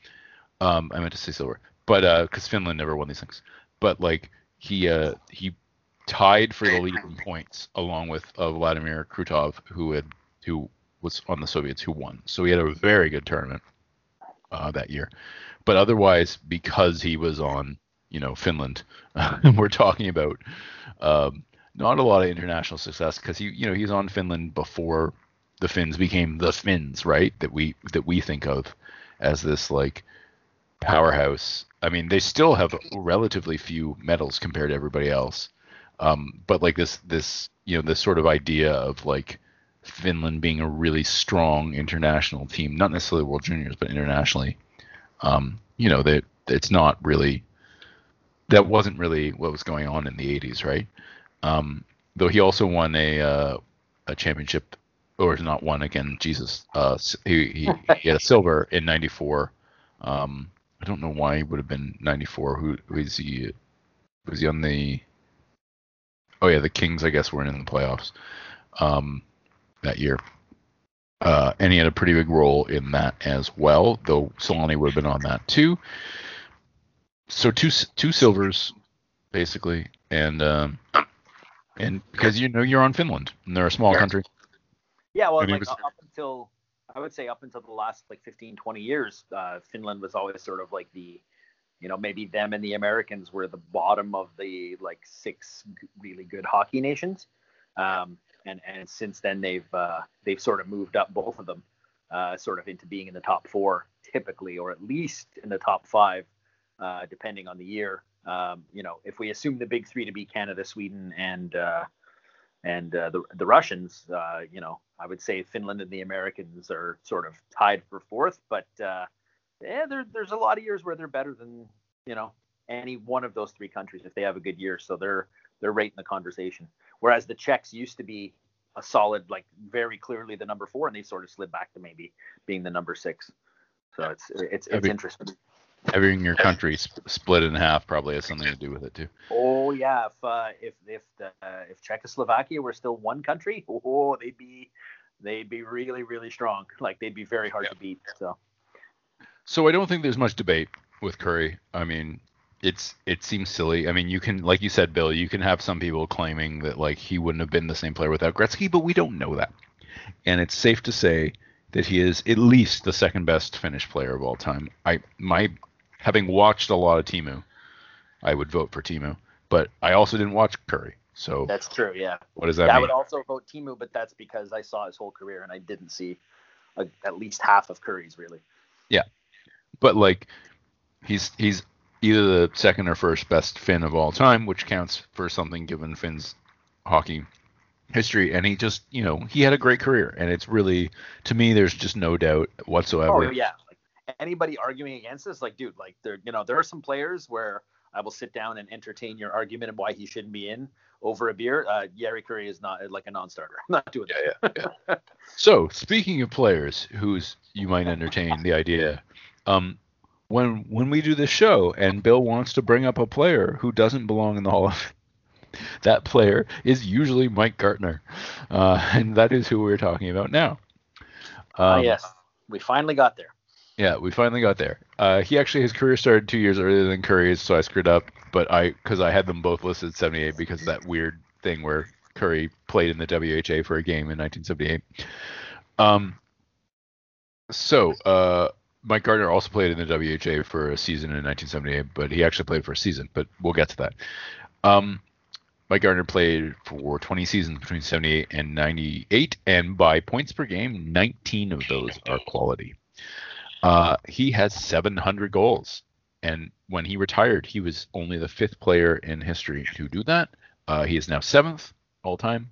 Um, I meant to say silver, but because Finland never won these things. But like he uh, he tied for the lead in points along with uh, Vladimir Krutov, who had who was on the Soviets, who won. So he had a very good tournament uh, that year. But otherwise, because he was on, you know, Finland, we're talking about um, not a lot of international success because he, you know, he's on Finland before the Finns became the Finns, right? That we that we think of as this like powerhouse. I mean, they still have relatively few medals compared to everybody else. Um, but like this, this, you know, this sort of idea of like Finland being a really strong international team, not necessarily World Juniors, but internationally. Um, you know, that it's not really, that wasn't really what was going on in the 80s, right? Um, though he also won a, uh, a championship, or not won again, Jesus. Uh, he, he, he had a silver in 94. Um, I don't know why he would have been 94. Who, is he? Was he on the? Oh yeah, the Kings. I guess weren't in the playoffs um, that year. Uh, and he had a pretty big role in that as well, though Selanne would have been on that too. So two two silvers, basically, and um, And because you know you're on Finland and they're a small country. Yeah, well, like was- up until I would say up until the last like 15, 20 years, uh, Finland was always sort of like the, you know, maybe them and the Americans were the bottom of the like six really good hockey nations, um, and and since then they've uh, they've sort of moved up both of them, uh, sort of into being in the top four typically, or at least in the top five, uh, depending on the year. Um, you know, if we assume the big three to be Canada, Sweden, and uh, and uh, the the Russians, uh, you know, I would say Finland and the Americans are sort of tied for fourth, but uh, yeah, there, there's a lot of years where they're better than you know any one of those three countries if they have a good year. So they're they're right in the conversation. Whereas the Czechs used to be a solid, like very clearly the number four, and they sort of slid back to maybe being the number six. So it's it's it's Every- interesting. Having your country sp- split in half probably has something to do with it too. Oh yeah, if uh, if if the, uh, if Czechoslovakia were still one country, oh they'd be they'd be really really strong. Like they'd be very hard Yeah. to beat. So So I don't think there's much debate with Kurri. I mean, it's it seems silly. I mean, you can like you said, Bill, you can have some people claiming that like he wouldn't have been the same player without Gretzky, but we don't know that. And it's safe to say that he is at least the second best Finnish player of all time. I my having watched a lot of Teemu, I would vote for Teemu, but I also didn't watch Kurri. So that's true. Yeah, what does that I mean? would also vote Teemu, but that's because I saw his whole career and I didn't see a, at least half of Kurri's really. Yeah, but like he's he's either the second or first best Finn of all time, which counts for something given Finn's hockey history. And he just, you know, he had a great career, and it's really to me, there's just no doubt whatsoever. Oh yeah, anybody arguing against this, like dude, like there, you know, there are some players where I will sit down and entertain your argument of why he shouldn't be in over a beer. Uh, Jari Kurri is not like a non-starter. I'm not doing that. Yeah, yeah, yeah. so speaking of players who's you might entertain the idea, um, when when we do this show and Bill wants to bring up a player who doesn't belong in the Hall of that player is usually Mike Gartner, uh, and that is who we're talking about now. Ah, Um, yes, we finally got there. Yeah, we finally got there. Uh, he actually his career started two years earlier than Kurri's, so I screwed up. But I because I had them both listed 78 because of that weird thing where Curry played in the WHA for a game in 1978. Um. So, uh, Mike Gartner also played in the WHA for a season in 1978, but he actually played for a season. But we'll get to that. Um, Mike Gartner played for 20 seasons between 78 and 98, and by points per game, 19 of those are quality. Uh, he has 700 goals, and when he retired, he was only the fifth player in history to do that. Uh, he is now seventh all time.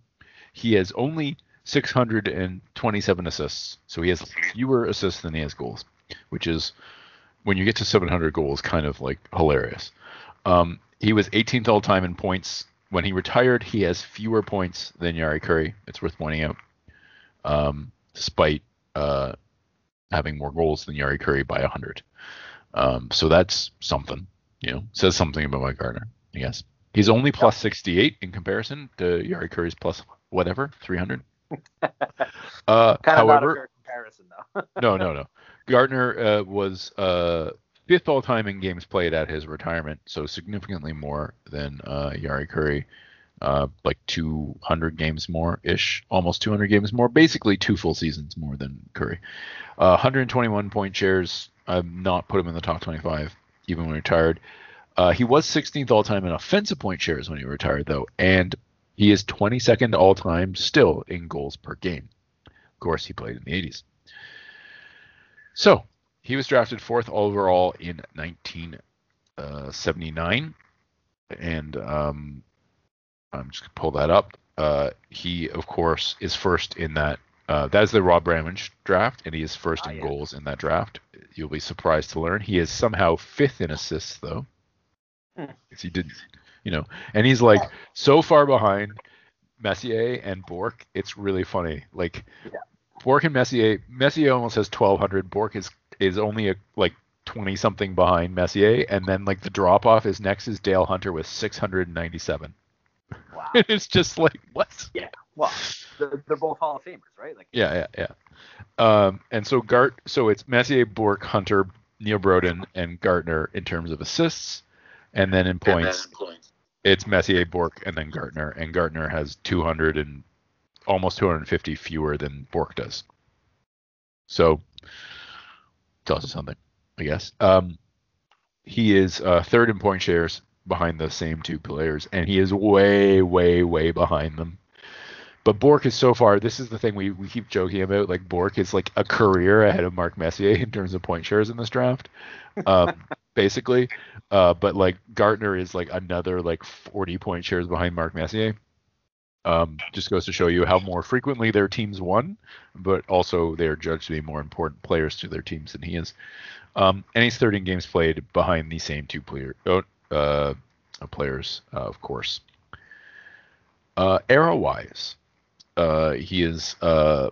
He has only 627 assists, so he has fewer assists than he has goals, which is when you get to 700 goals, kind of like hilarious. Um, he was 18th all time in points. When he retired, he has fewer points than Jari Kurri. It's worth pointing out, um, despite uh, having more goals than Jari Kurri by 100. Um, so that's something, you know, says something about Mike Gartner, I guess. He's only plus 68 in comparison to Jari Kurri's plus whatever, 300. uh, Kind of not a however, comparison though. no, no, no. Gartner uh, was uh, fifth all time in games played at his retirement, so significantly more than uh, Jari Kurri. Uh, like 200 games more ish, almost 200 games more, basically two full seasons more than Kurri. Uh, 121 point shares. I've not put him in the top 25, even when he retired. Uh, he was 16th all time in offensive point shares when he retired, though, and he is 22nd all time still in goals per game. Of course, he played in the 80s. So he was drafted fourth overall in 1979, and um, I'm just gonna pull that up. Uh, he, of course, is first in that. Uh, that is the Rob Ramage draft, and he is first Ah, in yeah. goals in that draft. You'll be surprised to learn he is somehow fifth in assists, though. Hmm. he didn't, you know, and he's like so far behind Messier and Bourque. It's really funny. Like Yeah. Bourque and Messier, Messier almost has 1200. Bourque is is only a, like 20 something behind Messier, and then like the drop off is next is Dale Hunter with 697. Wow. it's just like what? Yeah. Well, they're, they're both Hall of Famers, right? Like Yeah, yeah, yeah. Um, and so Gart, so it's Messier, Bourque, Hunter, Neal Broten, and Gartner in terms of assists, and then in points, it's Messier, Bourque, and then Gartner, and Gartner has 200 and almost 250 fewer than Bourque does. So tells us something, I guess. Um, he is uh, third in point shares behind the same two players, and he is way, way, way behind them. But Bourque is so far. This is the thing we, we keep joking about. Like Bourque is like a career ahead of Mark Messier in terms of point shares in this draft, um, basically. Uh, but like Gartner is like another like 40 point shares behind Mark Messier. Um, just goes to show you how more frequently their teams won, but also they are judged to be more important players to their teams than he is. Um, and he's 13 games played behind the same two player, oh, uh, players, uh, of course. Uh, era wise, uh, he is uh,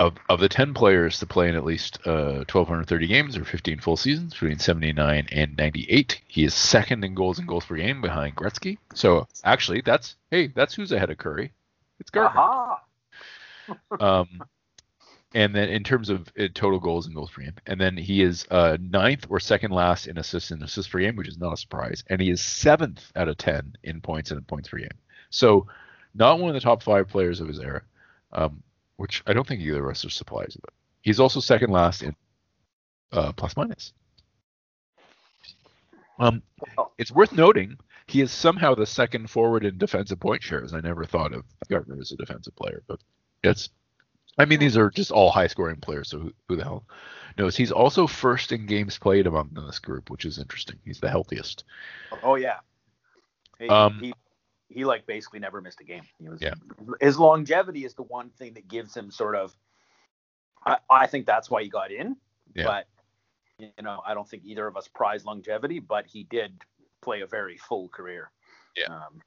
of of the 10 players to play in at least uh, 1230 games or 15 full seasons between 79 and 98 he is second in goals and goals per game behind gretzky so actually that's hey that's who's ahead of Kurri it's Gartner. um, and then in terms of uh, total goals and goals per game and then he is uh, ninth or second last in assists and assists per game which is not a surprise and he is seventh out of 10 in points and points per game so not one of the top five players of his era um, which I don't think either of us are surprised about. He's also second last in uh, plus minus. Um, it's worth noting he is somehow the second forward in defensive point shares. I never thought of Gartner as a defensive player, but it's. I mean, these are just all high scoring players, so who, who the hell knows? He's also first in games played among this group, which is interesting. He's the healthiest. Oh yeah. He, um, he he like basically never missed a game. He was yeah. his longevity is the one thing that gives him sort of I, I think that's why he got in. Yeah. But you know, I don't think either of us prize longevity, but he did play a very full career. Yeah. Um,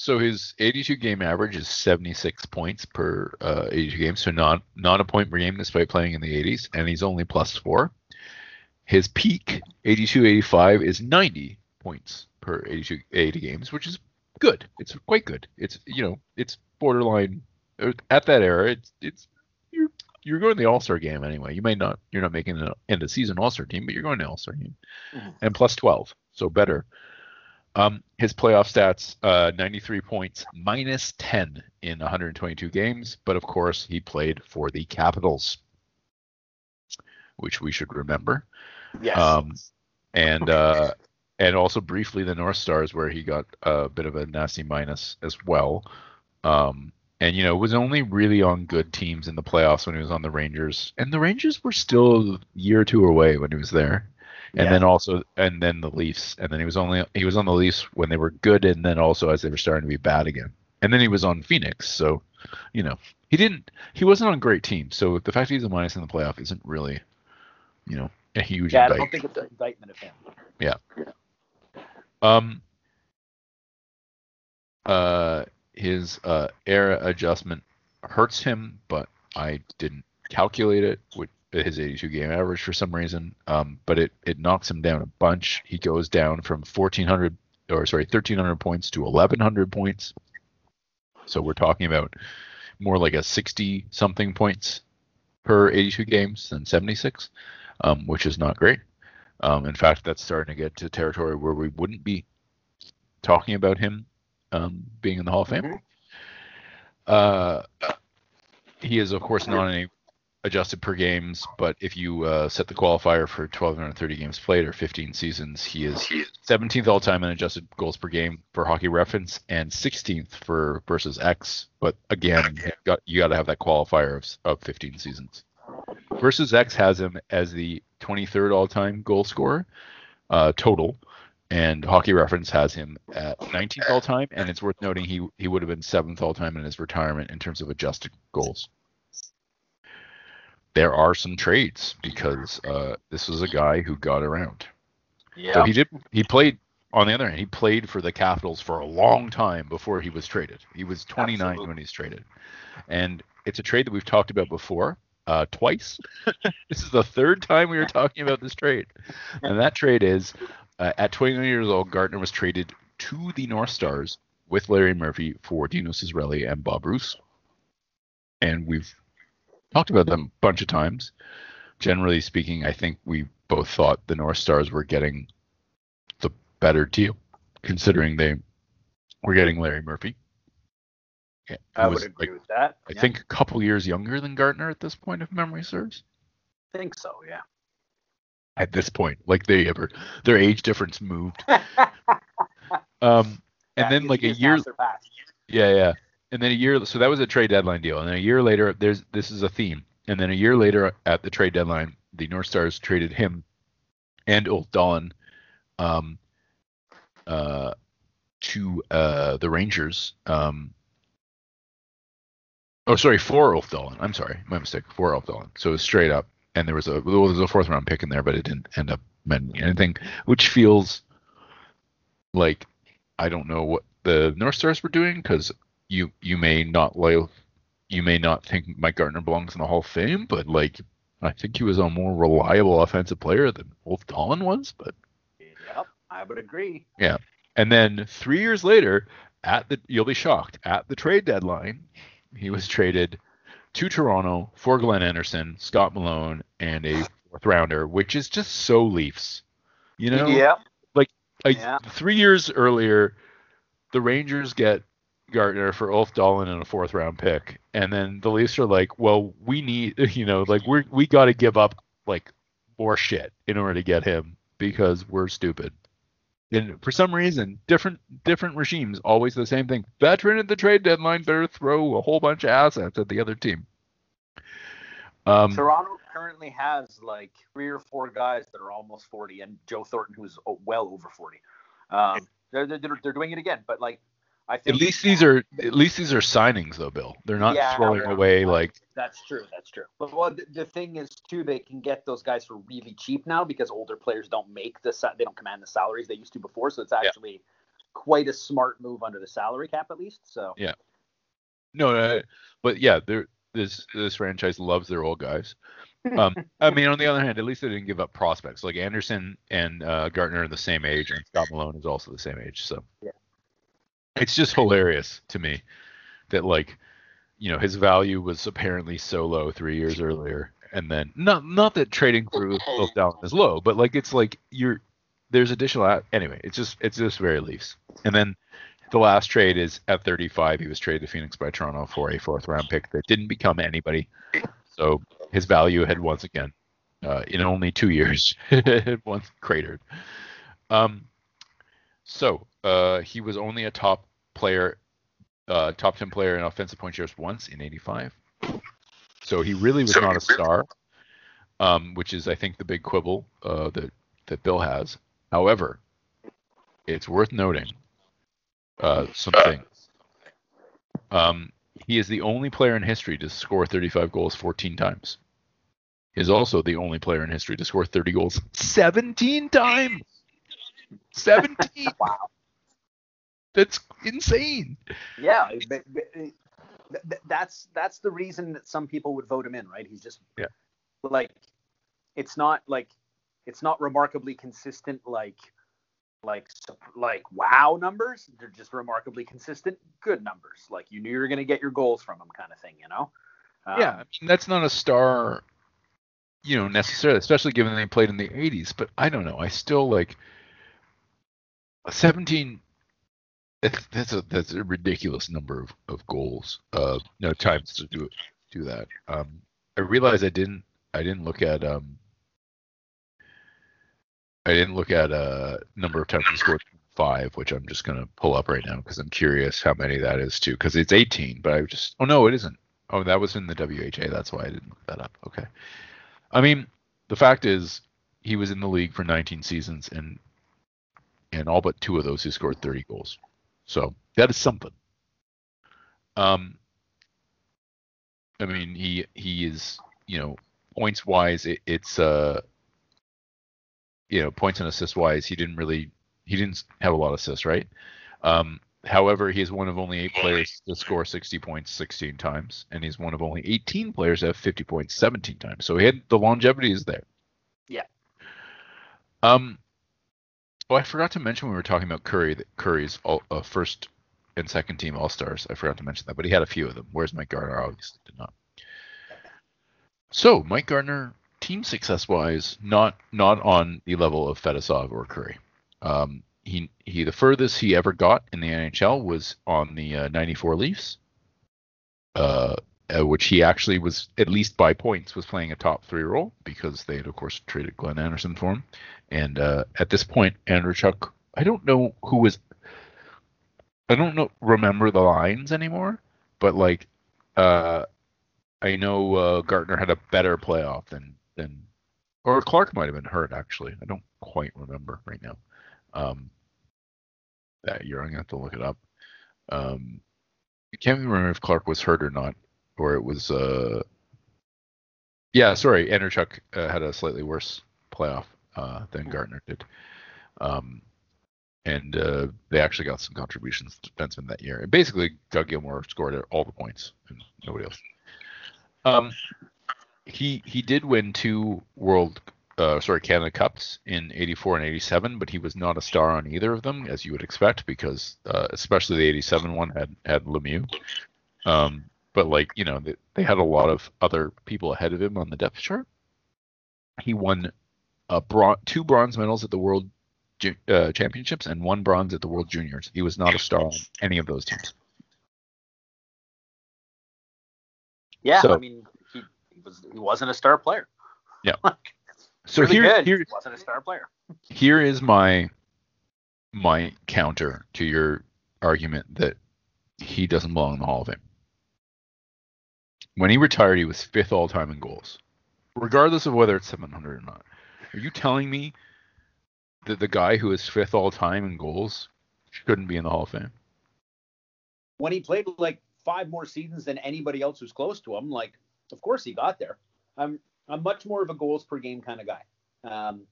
so his 82 game average is 76 points per uh, 82 games, so not not a point per game despite playing in the 80s, and he's only plus four. His peak 82 85 is 90 points per 82 80 games, which is good. It's quite good. It's you know it's borderline uh, at that era. It's it's you're you're going to the All Star game anyway. You may not you're not making an end of season All Star team, but you're going to All Star game, mm-hmm. and plus twelve, so better. Um, his playoff stats: uh, 93 points, minus 10 in 122 games. But of course, he played for the Capitals, which we should remember. Yes. Um, and uh, and also briefly the North Stars, where he got a bit of a nasty minus as well. Um, and you know was only really on good teams in the playoffs when he was on the Rangers, and the Rangers were still a year or two away when he was there. And yeah. then also, and then the Leafs, and then he was only he was on the Leafs when they were good, and then also as they were starting to be bad again. And then he was on Phoenix, so you know he didn't he wasn't on great teams. So the fact he's a minus in the playoff isn't really, you know, a huge. Yeah, I don't think it's an indictment of him. Yeah. yeah. Um, uh, his uh, era adjustment hurts him, but I didn't calculate it with his 82 game average for some reason. Um, but it it knocks him down a bunch. He goes down from 1400 or sorry 1300 points to 1100 points. So we're talking about more like a 60 something points per 82 games than 76, um, which is not great. Um, in fact, that's starting to get to territory where we wouldn't be talking about him um, being in the Hall of Fame. Mm-hmm. Uh, he is, of course, not any adjusted per games, but if you uh, set the qualifier for 1,230 games played or 15 seasons, he is 17th all time in adjusted goals per game for Hockey Reference and 16th for versus X. But again, you got, to have that qualifier of, of 15 seasons. Versus X has him as the 23rd all-time goal scorer uh, total, and Hockey Reference has him at 19th all-time. And it's worth noting he he would have been seventh all-time in his retirement in terms of adjusted goals. There are some trades because uh, this was a guy who got around. Yeah. So he did. He played. On the other hand, he played for the Capitals for a long time before he was traded. He was 29 Absolutely. when he's traded, and it's a trade that we've talked about before uh, twice. this is the third time we were talking about this trade. And that trade is uh, at 29 years old, Gartner was traded to the North Stars with Larry Murphy for Dino Ciccarelli and Bob Bruce. And we've talked about them a bunch of times. Generally speaking, I think we both thought the North Stars were getting the better deal, considering they we're getting Larry Murphy. Yeah, I would agree like, with that. I yeah. think a couple years younger than Gartner at this point, if memory serves. I think so, yeah. At this point, like they ever, their age difference moved. um, and yeah, then like a year. Yeah, yeah. And then a year, so that was a trade deadline deal. And then a year later, there's this is a theme. And then a year later, at the trade deadline, the North Stars traded him and Ulf Dahlin um, uh, to uh, the Rangers. Um, oh, sorry, for Ulf Dahlin. I'm sorry, my mistake. For Ulf Dahlin. So it was straight up, and there was a well, there was a fourth round pick in there, but it didn't end up meaning anything, which feels like I don't know what the North Stars were doing because you you may not like you may not think Mike Gartner belongs in the Hall of Fame, but like I think he was a more reliable offensive player than Ulf Dahlin was. But yep, I would agree. Yeah, and then three years later, at the you'll be shocked at the trade deadline, he was traded to Toronto for Glenn Anderson, Scott Malone, and a fourth rounder, which is just so Leafs. You know, yeah. Like a, yeah. three years earlier, the Rangers get Gartner for Ulf Dahlin and a fourth round pick, and then the Leafs are like, well, we need, you know, like we we got to give up like more shit in order to get him because we're stupid. And for some reason, different different regimes always the same thing. Veteran at the trade deadline better throw a whole bunch of assets at the other team. Um, Toronto currently has like three or four guys that are almost 40, and Joe Thornton, who's well over 40. Um, they're, they're, they're doing it again, but like I think at least these are at least these are signings though, Bill. They're not yeah, throwing away like. That's true. That's true. But well, the, the, thing is too, they can get those guys for really cheap now because older players don't make the they don't command the salaries they used to before. So it's actually yeah. quite a smart move under the salary cap at least. So yeah. No, uh, but yeah, this this franchise loves their old guys. Um, I mean, on the other hand, at least they didn't give up prospects. Like Anderson and uh, Gartner are the same age, and Scott Malone is also the same age. So yeah it's just hilarious to me that like you know his value was apparently so low three years earlier and then not not that trading for both down is low but like it's like you're there's additional anyway it's just it's just very leafs. And then the last trade is at 35 he was traded to phoenix by toronto for a fourth round pick that didn't become anybody. So his value had once again uh, in only two years once cratered. Um so uh, he was only a top player, uh, top 10 player in offensive point shares once in 85. So he really was so not a star, um, which is, I think, the big quibble uh, that, that Bill has. However, it's worth noting uh, some things. Um, he is the only player in history to score 35 goals 14 times. He is also the only player in history to score 30 goals 17 times. 17. wow. That's insane. Yeah, but, but, that's that's the reason that some people would vote him in, right? He's just yeah. like it's not like it's not remarkably consistent like like like wow numbers. They're just remarkably consistent good numbers. Like you knew you were going to get your goals from him kind of thing, you know? Um, yeah, I mean, that's not a star you know necessarily, especially given they played in the 80s, but I don't know. I still like 17 that's a that's a ridiculous number of, of goals uh no times to do do that. Um i realized i didn't i didn't look at um i didn't look at uh number of times he scored five which i'm just gonna pull up right now because i'm curious how many that is too because it's 18 but i just oh no it isn't. Oh that was in the wha that's why i didn't look that up okay. I mean the fact is he was in the league for 19 seasons and and all but two of those he scored 30 goals. So that is something. Um, I mean, he he is you know points wise, it, it's uh, you know points and assist wise, he didn't really he didn't have a lot of assists, right? Um, however, he is one of only eight players to score 60 points 16 times, and he's one of only 18 players to have 50 points 17 times. So he had the longevity is there. Yeah. Um, Oh, I forgot to mention when we were talking about Kurri that Kurri's all, uh, first and second team All Stars. I forgot to mention that, but he had a few of them. Whereas Mike Gartner obviously did not. So Mike Gartner, team success wise, not not on the level of Fetisov or Kurri. Um, he he the furthest he ever got in the NHL was on the uh, 94 Leafs. Uh, uh, which he actually was at least by points was playing a top three role because they had of course traded Glenn Anderson for him. And uh, at this point, Andreychuk, I don't know who was, I don't know remember the lines anymore, but like, uh, I know uh, Gartner had a better playoff than than, or Clark might have been hurt actually. I don't quite remember right now. Um, that year, I'm gonna have to look it up. Um, I can't remember if Clark was hurt or not or it was uh yeah sorry Andreychuk uh, had a slightly worse playoff uh, than Gartner did. Um and uh, they actually got some contributions to defensemen that year. And basically Doug Gilmour scored all the points and nobody else. Um he he did win two world uh, sorry Canada Cups in 84 and 87 but he was not a star on either of them as you would expect because uh, especially the 87 one had had Lemieux. Um, but like you know they, they had a lot of other people ahead of him on the depth chart. He won a bron- two bronze medals at the World uh, Championships and one bronze at the World Juniors. He was not a star on any of those teams. Yeah, so, I mean he, he was he wasn't a star player. Yeah. so really here, here wasn't a star player. here is my my counter to your argument that he doesn't belong in the Hall of Fame. When he retired, he was fifth all time in goals, regardless of whether it's 700 or not. Are you telling me that the guy who is fifth all time in goals shouldn't be in the Hall of Fame? When he played like five more seasons than anybody else who's close to him, like of course he got there. I'm I'm much more of a goals per game kind of guy. Um,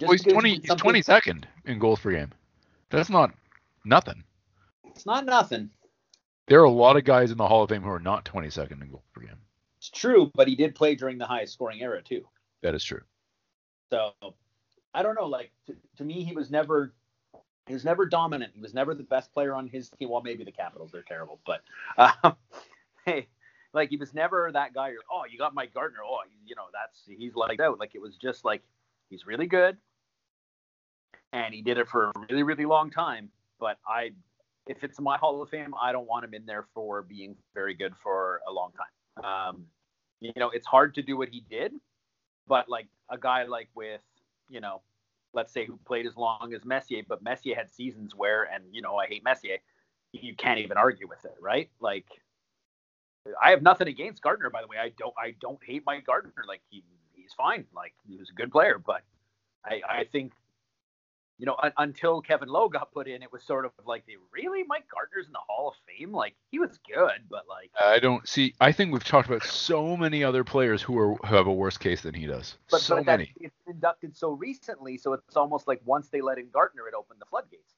well, he's twenty. He's twenty second in goals per game. That's not nothing. It's not nothing. There are a lot of guys in the Hall of Fame who are not 22nd in goal per game. It's true, but he did play during the highest scoring era too. That is true. So I don't know. Like to, to me, he was never he was never dominant. He was never the best player on his team. Well, maybe the Capitals they're terrible, but um, hey, like he was never that guy. You're, oh, you got Mike Gartner. Oh, you know that's he's like out. Like it was just like he's really good, and he did it for a really really long time. But I if it's my Hall of Fame, I don't want him in there for being very good for a long time. Um, you know, it's hard to do what he did, but like a guy like with, you know, let's say who played as long as Messier, but Messier had seasons where, and you know, I hate Messier, you can't even argue with it, right? Like, I have nothing against Gartner, by the way. I don't, I don't hate Mike Gartner. Like he, he's fine. Like he was a good player, but I, I think you know, un- until Kevin Lowe got put in, it was sort of like, they really Mike Gartner's in the Hall of Fame. Like he was good, but like I don't see. I think we've talked about so many other players who are who have a worse case than he does. But, so but many. It's inducted so recently, so it's almost like once they let in Gartner, it opened the floodgates.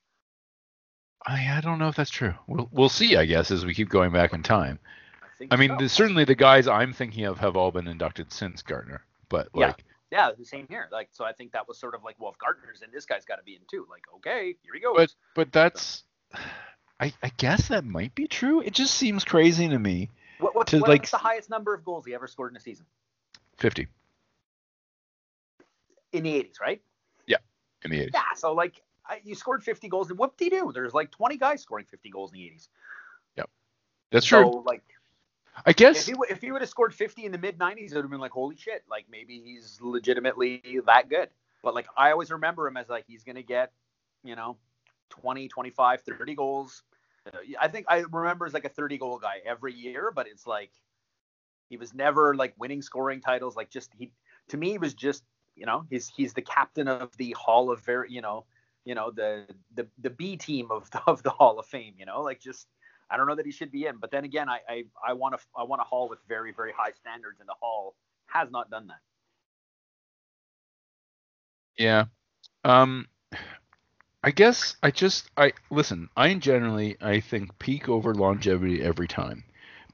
I I don't know if that's true. We'll we'll see. I guess as we keep going back in time. I, I mean, so. certainly the guys I'm thinking of have all been inducted since Gartner, but like. Yeah yeah, the same here. Like, so I think that was sort of like, well, if Gartner's in, this guy's got to be in too. Like, okay, here he goes. But but that's, I I guess that might be true. It just seems crazy to me. What, what's, to, like, the highest number of goals he ever scored in a season? Fifty. In the eighties, right? Yeah, in the eighties. Yeah, so like I, you scored fifty goals, and what did he do? There's like twenty guys scoring fifty goals in the eighties. Yep, that's so, true. Like I guess if he, if he would have scored 50 in the mid 90s, it would have been like, holy shit, like maybe he's legitimately that good. But like I always remember him as like he's gonna get, you know, 20, 25, 30 goals. I think I remember as like a 30 goal guy every year, but it's like he was never like winning scoring titles. Like just he to me he was just you know he's he's the captain of the Hall of very you know you know the the the B team of the, of the Hall of Fame. You know like just I don't know that he should be in. But then again, I I, want to I want a hall with very very high standards, and the hall has not done that. Yeah. Um. I guess I just I listen. I generally I think peak over longevity every time,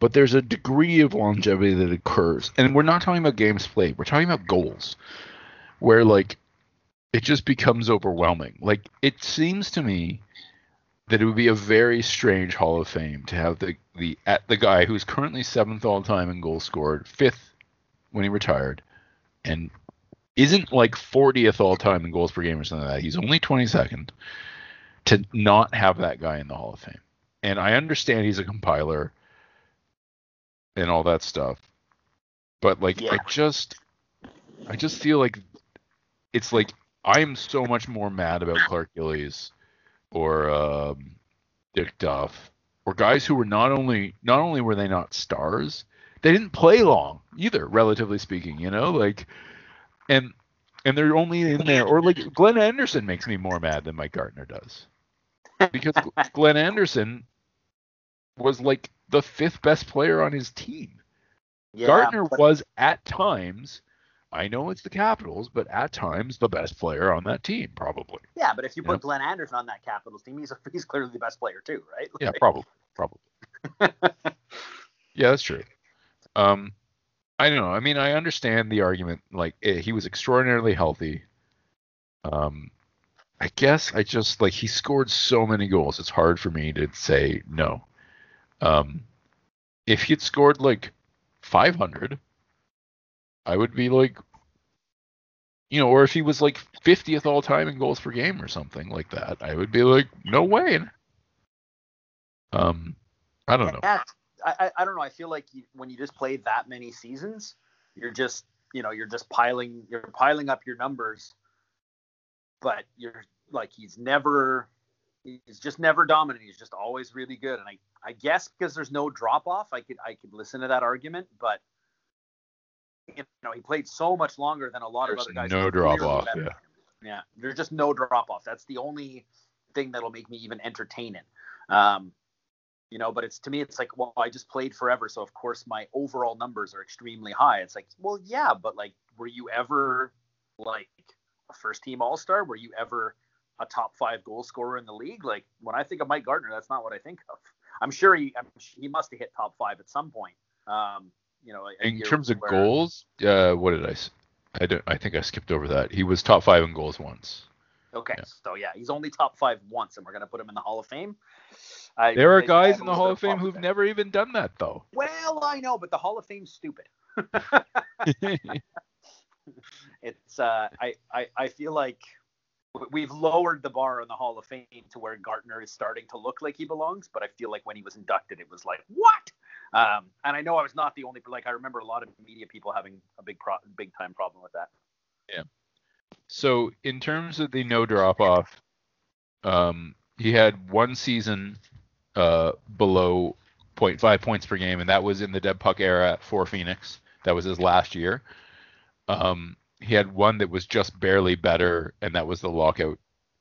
but there's a degree of longevity that occurs, and we're not talking about games played. We're talking about goals, where like it just becomes overwhelming. Like it seems to me that it would be a very strange Hall of Fame to have the the at the guy who's currently seventh all time in goals scored, fifth when he retired, and isn't like 40th all time in goals per game or something like that. He's only 22nd to not have that guy in the Hall of Fame. And I understand he's a compiler and all that stuff. But like Yeah. I just I just feel like it's like I'm so much more mad about Clark Gillies or um, Dick Duff or guys who were not only not only were they not stars, they didn't play long either, relatively speaking, you know, like and and they're only in there or like Glenn Anderson makes me more mad than Mike Gartner does. Because Glenn Anderson was like the fifth best player on his team. Yeah, Gartner but- was at times, I know it's the Capitals, but at times the best player on that team, probably. Yeah, but if you put Yeah. Glenn Anderson on that Capitals team, he's a, he's clearly the best player too, right? Yeah, probably, probably. yeah, that's true. Um, I don't know. I mean, I understand the argument. Like, eh, he was extraordinarily healthy. Um, I guess I just like he scored so many goals. It's hard for me to say no. Um, if he'd scored like 500, I would be like, you know, or if he was like 50th all time in goals per game or something like that, I would be like, no way. Um, I don't know. I, I I don't know. I feel like you, when you just play that many seasons, you're just you know you're just piling you're piling up your numbers, but you're like he's never he's just never dominant. He's just always really good. And I I guess because there's no drop off, I could I could listen to that argument, but you know he played so much longer than a lot There's of other guys. no who drop-off, yeah. Yeah, there's just no drop off. That's the only thing that'll make me even entertain it. Um, you know, but it's to me, it's like, well, I just played forever, so of course my overall numbers are extremely high. It's like, well, yeah, but like, were you ever like a first team All Star? Were you ever a top five goal scorer in the league? Like when I think of Mike Gartner, that's not what I think of. I'm sure he, I'm, he must have hit top five at some point. Um, you know, a In terms of where- goals, uh, what did I? I don't. I think I skipped over that. He was top five in goals once. Okay, Yeah. so yeah, he's only top five once, and we're gonna put him in the Hall of Fame. I There are guys in the Hall of Fame who've never even done that, though. Well, I know, but the Hall of Fame's stupid. it's uh, I, I I feel like we've lowered the bar on the Hall of Fame to where Gartner is starting to look like he belongs, but I feel like when he was inducted, it was like what? Um, and I know I was not the only, like I remember a lot of media people having a big pro- big time problem with that. Yeah. So in terms of the no drop off, um, he had one season uh, below 0.5 points per game, and that was in the dead puck era for Phoenix. That was his last year. Um, he had one that was just barely better, and that was the lockout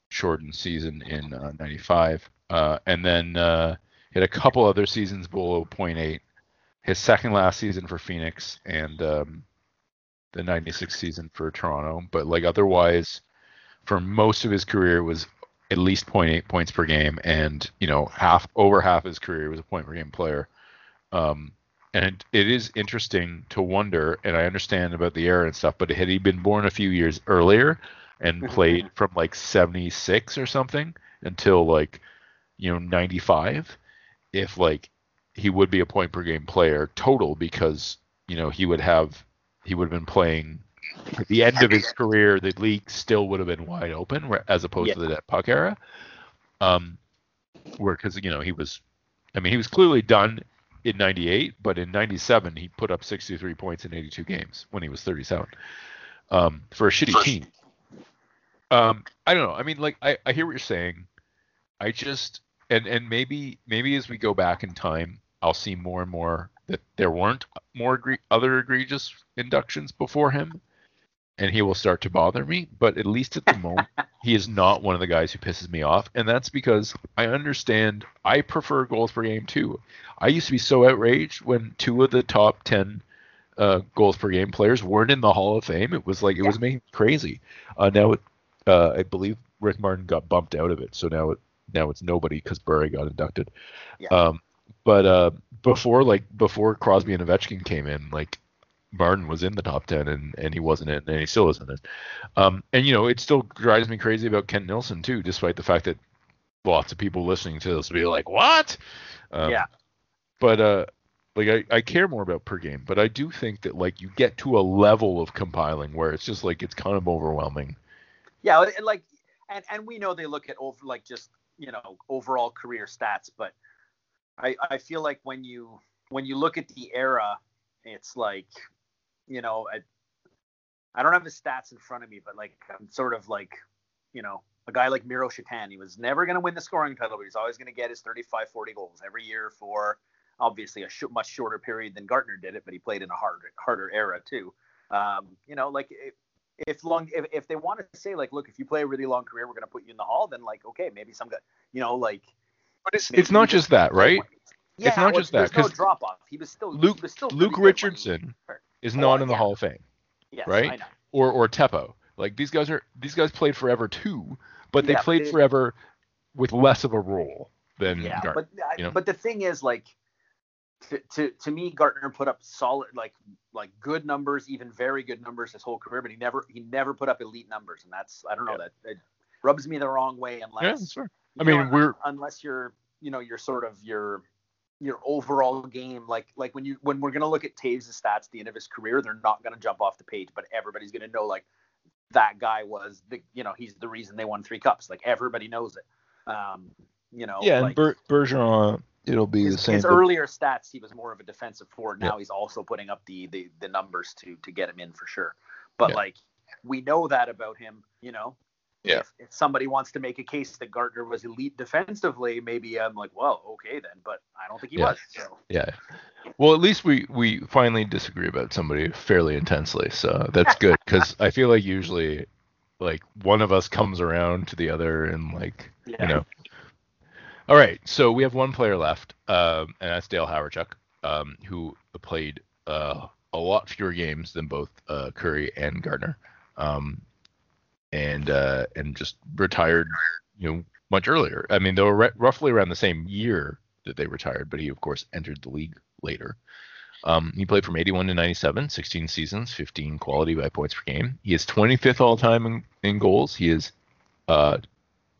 shortened season in uh, '95. Uh, and then he had a couple other seasons below 0.8. His second last season for Phoenix, and um, the 96 season for Toronto, but like otherwise for most of his career was at least 0.8 points per game and you know half over half his career was a point per game player. Um and it is interesting to wonder and I understand about the era and stuff, but had he been born a few years earlier and played from like 76 or something until like you know 95 if like he would be a point per game player total because you know he would have he would have been playing at the end of his career the league still would have been wide open as opposed to the net puck era. Um where because you know he was i mean he was clearly done in 98 but in 97 he put up 63 points in 82 games when he was 37 um for a shitty team. Um i don't know. I mean like i i hear what you're saying. I just and and maybe maybe as we go back in time i'll see more and more that there weren't more egre- other egregious inductions before him and he will start to bother me. But at least at the moment he is not one of the guys who pisses me off. And that's because i understand i prefer goals per game too i used to be so outraged when two of the top 10 uh, goals per game players weren't in the hall of fame. It was like it was making crazy. Uh, now it, uh, i believe rick martin got bumped out of it. So now it now it's nobody because Bure got inducted Yeah. um, but uh, before like before Crosby and Ovechkin came in, like Martin was in the top ten and, and he wasn't in and he still isn't in. Um, and you know it still drives me crazy about Kent Nilsson too, despite the fact that lots of people listening to this will be like, what? Um, Yeah. But uh, Like I, I care more about per game, but I do think that like you get to a level of compiling where it's just like it's kind of overwhelming. Yeah, and like and and we know they look at over like just you know overall career stats, but I I feel like when you when you look at the era, it's like you know I I don't have his stats in front of me, but like I'm sort of like you know a guy like Miro Shatan, he was never going to win the scoring title, but he's always going to get his 35, 40 goals every year for obviously a sh- much shorter period than Gartner did it, but he played in a harder harder era too. Um, you know, like if, if long if, if they want to say like, look, if you play a really long career, we're going to put you in the hall, then like, okay, maybe some guy, you know, like. But it's it's not just that, right? Yeah, it's not well, just that because no drop off. He was still Luke was still Luke Richardson is oh, not in the yeah. Hall of Fame, yes, right? Or or Teppo. Like these guys are these guys played forever too, but they Yeah, played they- forever with less of a role than yeah, but uh, you know? but the thing is like to, to to me Gartner put up solid like like good numbers, even very good numbers his whole career, but he never he never put up elite numbers, and that's I don't know that it rubs me the wrong way unless yeah, fair. I you know, mean, we're unless you're you know you're sort of your your overall game like like when you when we're gonna look at Toews' stats at the end of his career, they're not gonna jump off the page, but everybody's gonna know like that guy was the you know he's the reason they won three cups. Like everybody knows it. Um, you know, yeah, and Ber- Bergeron, it'll be the same. his earlier stats, he was more of a defensive forward. Now Yeah. he's also putting up the, the the numbers to to get him in for sure. But Yeah. like we know that about him, you know. Yeah. If, if somebody wants to make a case that Gartner was elite defensively, maybe I'm like, well, okay then. But I don't think he Yeah. was. So Yeah. Well, at least we we finally disagree about somebody fairly intensely, so that's good because I feel like usually, like one of us comes around to the other and like you know. All right, so we have one player left, um, and that's Dale Hawerchuk, um, who played uh, a lot fewer games than both uh, Kurri and Gartner, um, and uh, and just retired, you know, much earlier. I mean, they were re- roughly around the same year that they retired, but he of course entered the league later. Um, he played from 81 to 97, 16 seasons, 15 quality by points per game. He is 25th all time in, in goals. He is uh,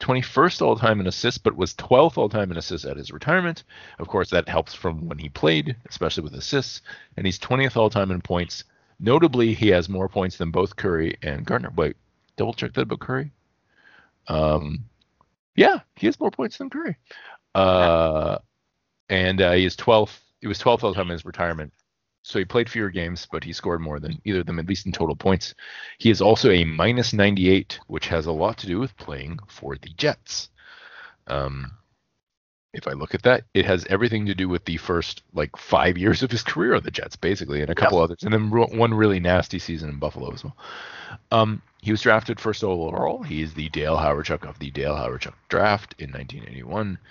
21st all time in assists, but was 12th all time in assists at his retirement. Of course, that helps from when he played, especially with assists. And he's 20th all time in points. Notably, he has more points than both Kurri and Gartner. Wait, double check that about Kurri. Um, yeah, he has more points than Kurri. Uh, and uh, he is 12th. He was 12th all time in his retirement. So he played fewer games, but he scored more than either of them, at least in total points. He is also a minus 98, which has a lot to do with playing for the Jets. Um, if I look at that, it has everything to do with the first like five years of his career on the Jets, basically, and a couple others, and then one really nasty season in Buffalo as well. Um, he was drafted first overall. He is the Dale Hawerchuk of the Dale Hawerchuk draft in 1981.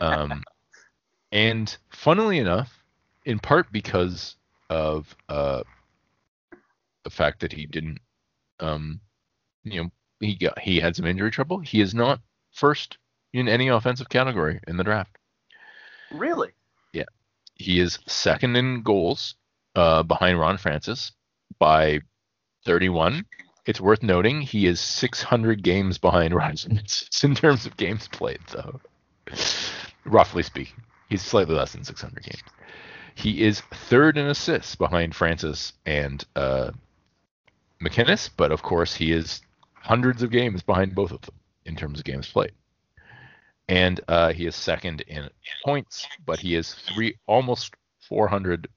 Um, and funnily enough, in part because of uh, the fact that he didn't, um, you know, he got he had some injury trouble. He is not first in any offensive category in the draft. really, Yeah, He is second in goals, uh, behind Ron Francis by 31. It's worth noting he is 600 games behind Ron Francis in terms of games played, though. Roughly speaking, he's slightly less than 600 games. He is third in assists behind Francis and uh, but of course he is hundreds of games behind both of them in terms of games played. And uh, he is second in points, but he is three almost 400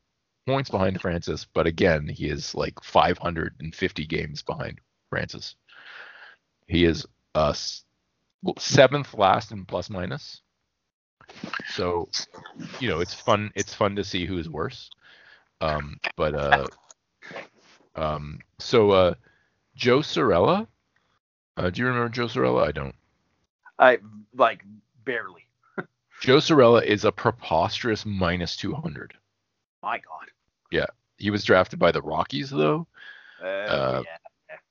points behind Francis. But again, he is like 550 games behind Francis. He is uh, seventh last in plus minus. So, you know, it's fun. It's fun to see who's worse. Um, but uh, um, so uh, Joe Cirella. Uh, do you remember Joe Cirella? I don't. I like barely. Joe Cirella is a preposterous minus 200. My God. Yeah, he was drafted by the Rockies though. Uh, Uh, yeah,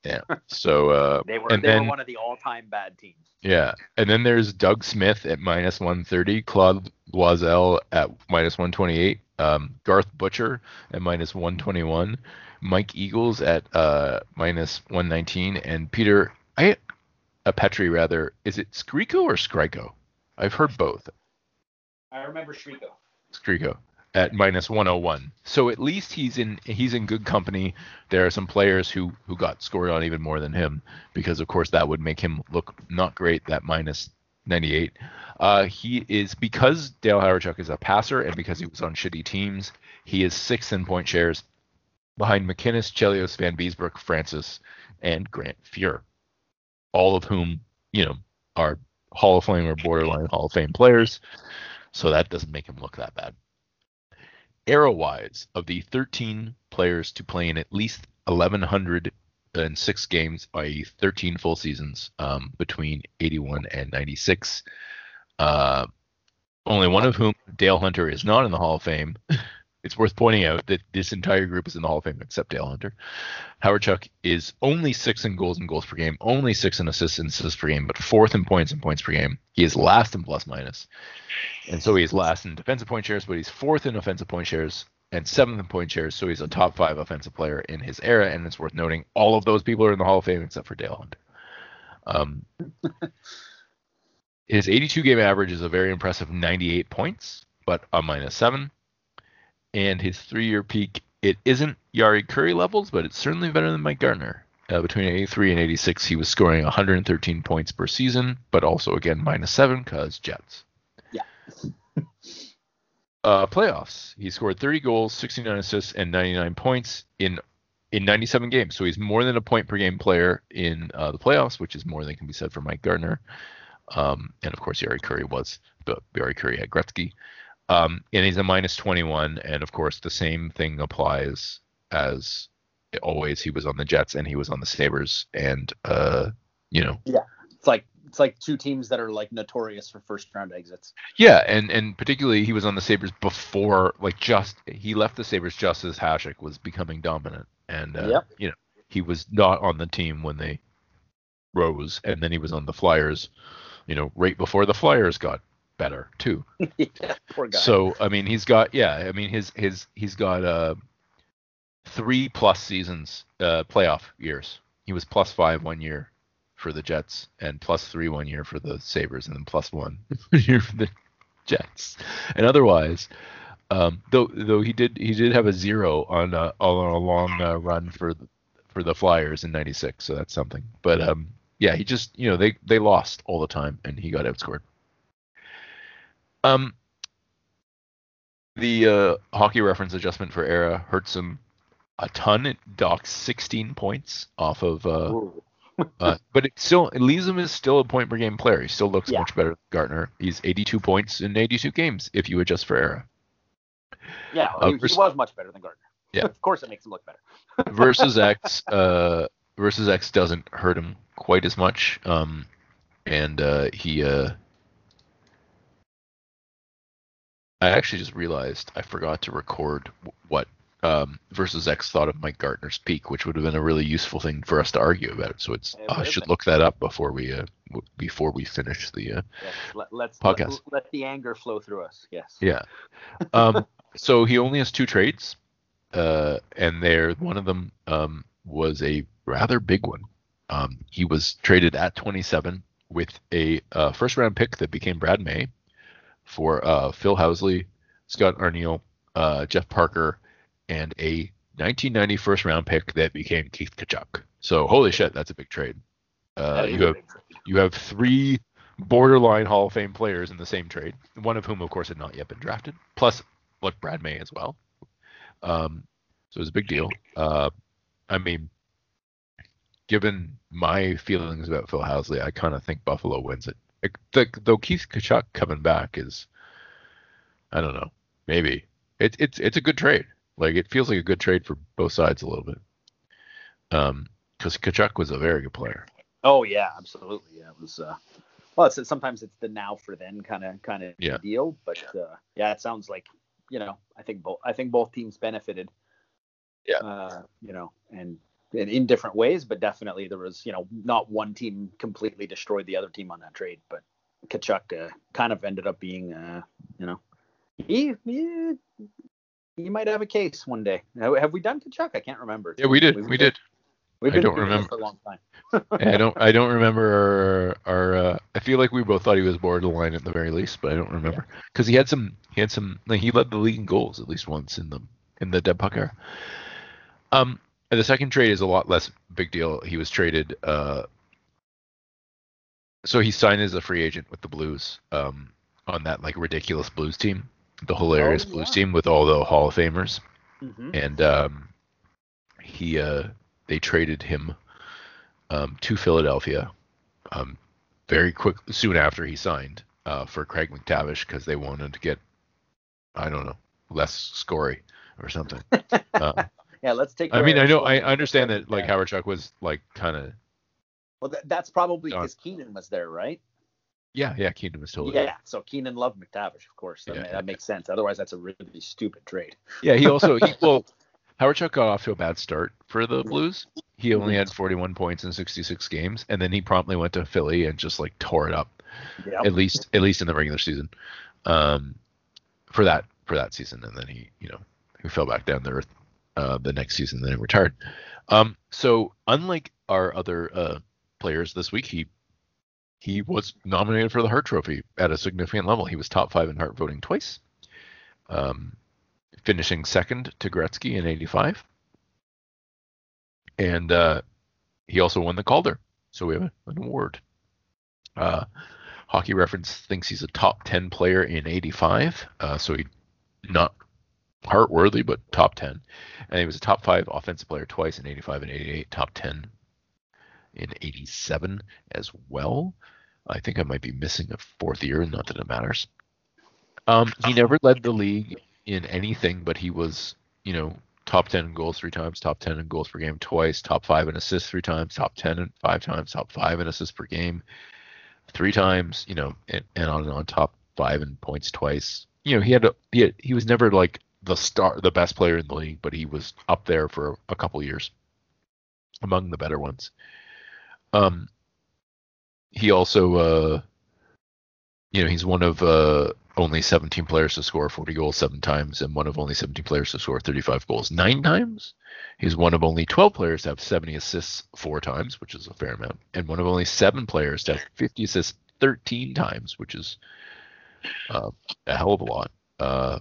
Yeah. So uh, they were and they then- were one of the all-time bad teams. yeah, and then there's Doug Smith at minus 130, Claude Loiselle at minus 128, um, Garth Butcher at minus 121, Mike Eagles at uh, minus 119, and Peter I uh, Petri rather. Is it Skriko or Skriko? I've heard both. I remember Shrigo. Skriko. At minus 101. So at least he's in he's in good company. There are some players who who got scored on even more than him because of course that would make him look not great that minus 98. Uh, he is because Dale Hawerchuk is a passer and because he was on shitty teams, he is sixth in point shares behind MacInnis, Chelios, Vanbiesbrouck, Francis, and Grant Fuhr, all of whom you know are Hall of Fame or borderline Hall of Fame players. So that doesn't make him look that bad. Arrow wise, of the 13 players to play in at least 1,106 games, i.e., 13 full seasons um, between 81 and 96, uh, only one of whom, Dale Hunter, is not in the Hall of Fame. it's worth pointing out that this entire group is in the Hall of Fame except Dale Hunter. Hawerchuk is only six in goals and goals per game, only six in assists and assists per game, but fourth in points and points per game. He is last in plus minus, and so he is last in defensive point shares, but he's fourth in offensive point shares and seventh in point shares. So he's a top five offensive player in his era, and it's worth noting all of those people are in the Hall of Fame except for Dale Hunter. Um, his 82 game average is a very impressive 98 points, but a minus seven and his three-year peak. It isn't Jari Kurri levels, but it's certainly better than Mike Gartner. Uh, between 83 and 86, he was scoring 113 points per season, but also again minus seven because Jets. Yeah. uh, playoffs. He scored 30 goals, 69 assists, and 99 points in in 97 games. So he's more than a point per game player in uh, the playoffs, which is more than can be said for Mike Gartner. Um, and of course, Jari Kurri was, but Jari Kurri had Gretzky. Um, and he's a minus 21, and of course the same thing applies as always. He was on the Jets and he was on the Sabres, and uh, you know. Yeah, it's like it's like two teams that are like notorious for first round exits. Yeah, and and particularly he was on the Sabres before, like just he left the Sabres just as Hasek was becoming dominant, and uh, yep. you know he was not on the team when they rose, and then he was on the Flyers, you know, right before the Flyers got better too. yeah, poor guy. So I mean, he's got yeah. I mean, his his he's got uh three plus seasons uh playoff years. He was plus five one year for the Jets and plus three one year for the Sabres and then plus one year for the Jets. And otherwise, um, though though he did he did have a zero on uh, on a long uh, run for for the Flyers in '96, so that's something. But um, yeah, he just you know they they lost all the time and he got outscored. Um, the uh, hockey reference adjustment for era hurts him a ton. It docks 16 points off of, uh, uh, but it still it is still a point per game player. He still looks Yeah. much better than Gartner. He's 82 points in 82 games if you adjust for era. yeah, uh, he, he was much better than Gartner. Yeah. of course, it makes him look better. versus X, uh, versus X doesn't hurt him quite as much. Um, and uh, he, uh, I actually just realized I forgot to record what um, versus X thought of Mike Gartner's peak, which would have been a really useful thing for us to argue about. So it's It I should been. look that up before we uh, w- before we finish the uh, Yes, let, let's Podcast. Let, let the anger flow through us. Yes. Yeah. Um, so he only has two trades, uh, and there one of them um, was a rather big one. Um, he was traded at 27 with a uh, first round pick that became Brad May for uh, Phil Housley, Scott Arniel, uh, Jeff Parker, and a 1990 first round pick that became Keith Tkachuk. So holy shit, that's a big trade. Uh, you have you have three borderline Hall of Fame players in the same trade, one of whom, of course, had not yet been drafted, plus what Brad May as well. Um, so it was a big deal. Uh, I mean, given my feelings about Phil Housley, I kind of think Buffalo wins it. The, though Keith Tkachuk coming back is, I don't know, maybe it's it's it's a good trade. Like it feels like a good trade for both sides a little bit. Um, because Tkachuk was a very good player. Oh yeah, absolutely. Yeah, it was. Uh, well, it's sometimes it's the now for then kind of kind of Yeah. deal, but uh, yeah, it sounds like you know I think both I think both teams benefited. Yeah. Uh, you know, and, and in different ways, but definitely there was you know not one team completely destroyed the other team on that trade, but Tkachuk uh, kind of ended up being uh, you know he he he might have a case one day. Have have we done Tkachuk? I can't remember. Yeah, we did. We've We did. We've been I don't remember for a long time. I don't. I don't remember our. our uh, I feel like we both thought he was borderline at the very least, but I don't remember because yeah. he had some. He had some. Like he led the league in goals at least once in the in the dead puck era. Um, the second trade is a lot less big deal. He was traded. Uh, so he signed as a free agent with the Blues. Um, on that like ridiculous Blues team, the hilarious oh, yeah. Blues team with all the Hall of Famers, mm-hmm. and um, he uh, they traded him um, to Philadelphia um, very quick soon after he signed uh, for Craig MacTavish because they wanted to get I don't know less scory or something. Uh, yeah, let's take. I mean, I know I understand that like Hawerchuk was like kind of. Well, that, that's probably because Keenan was there, right? Yeah, yeah, Keenan was totally. Yeah, there. so Keenan loved MacTavish, of course. That, yeah, that makes sense. Otherwise, that's a really stupid trade. Yeah, he also he well, Hawerchuk got off to a bad start for the Blues. He only had 41 points in 66 games, and then he promptly went to Philly and just like tore it up. Yep. At least, at least in the regular season, um, for that for that season, and then he, you know, he fell back down the earth uh, the next season, then he retired. Um, so unlike our other uh, players this week, he he was nominated for the Hart Trophy at a significant level. He was top five in Hart voting twice, um, finishing second to Gretzky in '85, and uh, he also won the Calder. So we have an award. Uh, Hockey Reference thinks he's a top 10 player in 85, uh, so he not Hart worthy, but top 10. And he was a top five offensive player twice in 85 and 88, top 10 in 87 as well. I think I might be missing a fourth year, not that it matters. Um, he never led the league in anything, but he was, you know, top 10 in goals three times, top 10 in goals per game twice, top five in assists three times, top 10 and five times, top five in assists per game three times, you know, and, and on and on, top five in points twice. You know, he had, a, he had, he was never like the star, the best player in the league, but he was up there for a couple years among the better ones. Um, he also, uh, you know, he's one of uh, only 17 players to score 40 goals seven times, and one of only 17 players to score 35 goals nine times. He's one of only 12 players to have 70 assists four times, which is a fair amount, and one of only seven players to have 50 assists 13 times, which is uh, a hell of a lot. Uh,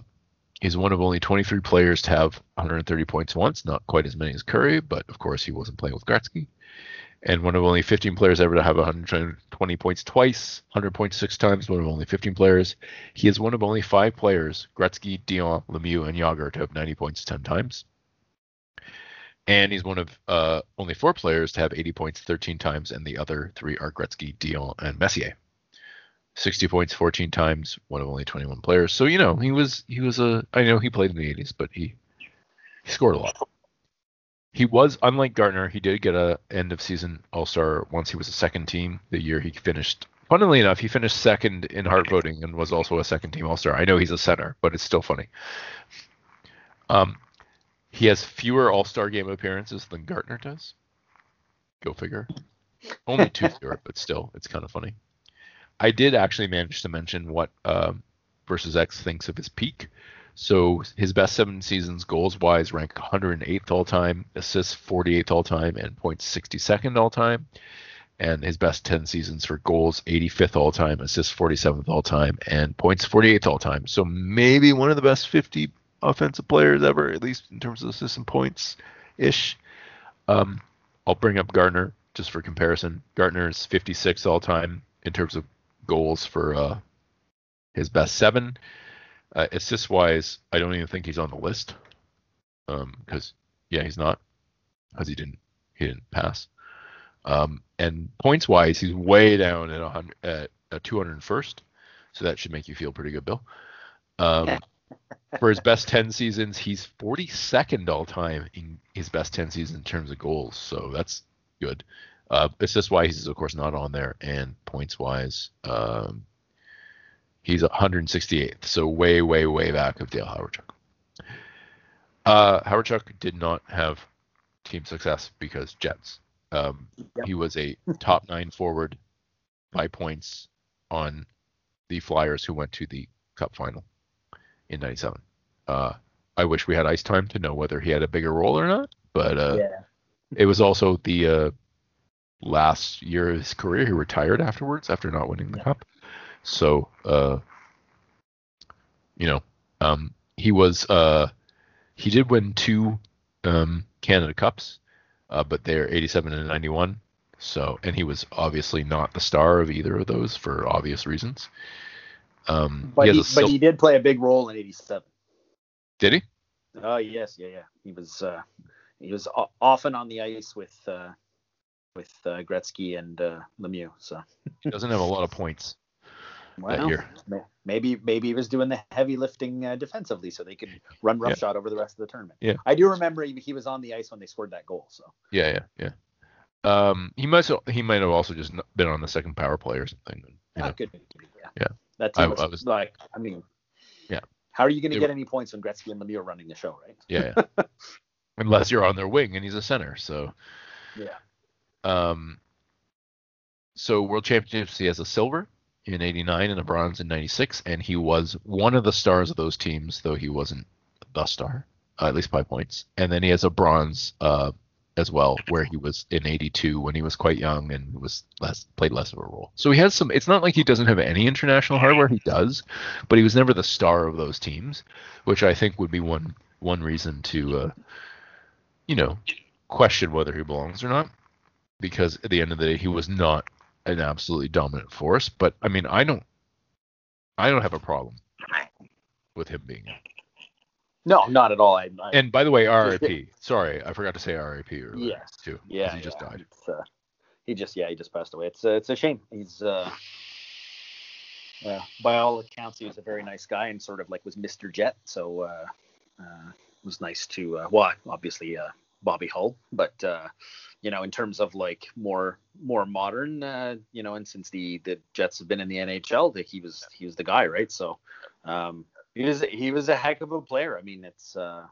he's one of only 23 players to have 130 points once, not quite as many as Kurri, but of course he wasn't playing with Gretzky and one of only 15 players ever to have 120 points twice, 100 points six times, one of only 15 players. He is one of only five players, Gretzky, Dionne, Lemieux, and Jagr, to have 90 points 10 times. And he's one of uh, only four players to have 80 points 13 times, and the other three are Gretzky, Dionne, and Messier. 60 points 14 times, one of only 21 players. So you know he was he was a I know he played in the 80s, but he he scored a lot. He was unlike Gartner. He did get a end of season All Star once he was a second team. The year he finished, funnily enough, he finished second in Hart voting and was also a second team All Star. I know he's a center, but it's still funny. Um, he has fewer All Star game appearances than Gartner does. Go figure. Only two fewer, but still, it's kind of funny. I did actually manage to mention what um, versus X thinks of his peak. So his best seven seasons goals wise rank 108th all time, assists 48th all time, and points 62nd all time. And his best 10 seasons for goals 85th all time, assists 47th all time, and points 48th all time. So maybe one of the best 50 offensive players ever, at least in terms of assists and points ish. Um, I'll bring up Gartner just for comparison. Gartner is 56th all time in terms of goals for uh, his best seven. Uh, assist wise, I don't even think he's on the list. Um, because yeah, he's not, because he didn't he didn't pass. Um, and points wise, he's way down at 100 at, at 201st, so that should make you feel pretty good, Bill. Um, for his best 10 seasons, he's 42nd all time in his best 10 seasons in terms of goals, so that's good. Uh, assist wise, he's of course not on there, and points wise, um, He's 168th, so way, way, way back of Dale Hawerchuk. Uh, Hawerchuk did not have team success because Jets. Um, yep. He was a top nine forward by points on the Flyers who went to the Cup final in '97. Uh, I wish we had ice time to know whether he had a bigger role or not, but uh, yeah. it was also the uh, last year of his career. He retired afterwards after not winning the Yeah. cup. So, uh, you know, um, he was uh, he did win two um, Canada Cups, uh, but they're 87 and 91. So, and he was obviously not the star of either of those for obvious reasons. Um, But he he, but sil- he did play a big role in '87. did he? Oh yes, yeah, yeah. He was uh, he was o- often on the ice with uh, with uh, Gretzky and uh, Lemieux. So He doesn't have a lot of points. well, maybe maybe he was doing the heavy lifting uh, defensively, so they could run Yeah. roughshod over the rest of the tournament. Yeah. I do remember he, he was on the ice when they scored that goal. So Yeah, yeah, yeah. Um, he might he might have also just been on the second power play or something. You good. Yeah. Yeah. That I- was, I was- like, I mean, Yeah. How are you going to get any points when Gretzky and Lemieux are running the show, right? Yeah, yeah. Unless you're on their wing and he's a center. So, Yeah. Um, so World Championships he has a silver in '89 and a bronze in '96, and he was one of the stars of those teams, though he wasn't the star, uh, at least by points. And then he has a bronze uh, as well, where he was in '82 when he was quite young and was less played less of a role. So he has some. It's not like he doesn't have any international hardware. He does, but he was never the star of those teams, which I think would be one one reason to, uh, you know, question whether he belongs or not. Because at the end of the day, he was not an absolutely dominant force. But I mean, I don't, I don't have a problem with him being in. No, not at all. I, I And by the way, RIP. Sorry, I forgot to say RIP earlier Yes. too. yeah, he just yeah. died. It's, uh, he just yeah, he just passed away. It's uh, it's a shame. He's uh, uh, by all accounts, he was a very nice guy and sort of like was Mr. Jet. So uh, uh, it was nice to uh, well, obviously uh, Bobby Hull, but uh, you know, in terms of like more more modern, uh, you know, and since the the Jets have been in the NHL, that he was he was the guy, right? So um, he was he was a heck of a player. I mean, it's uh,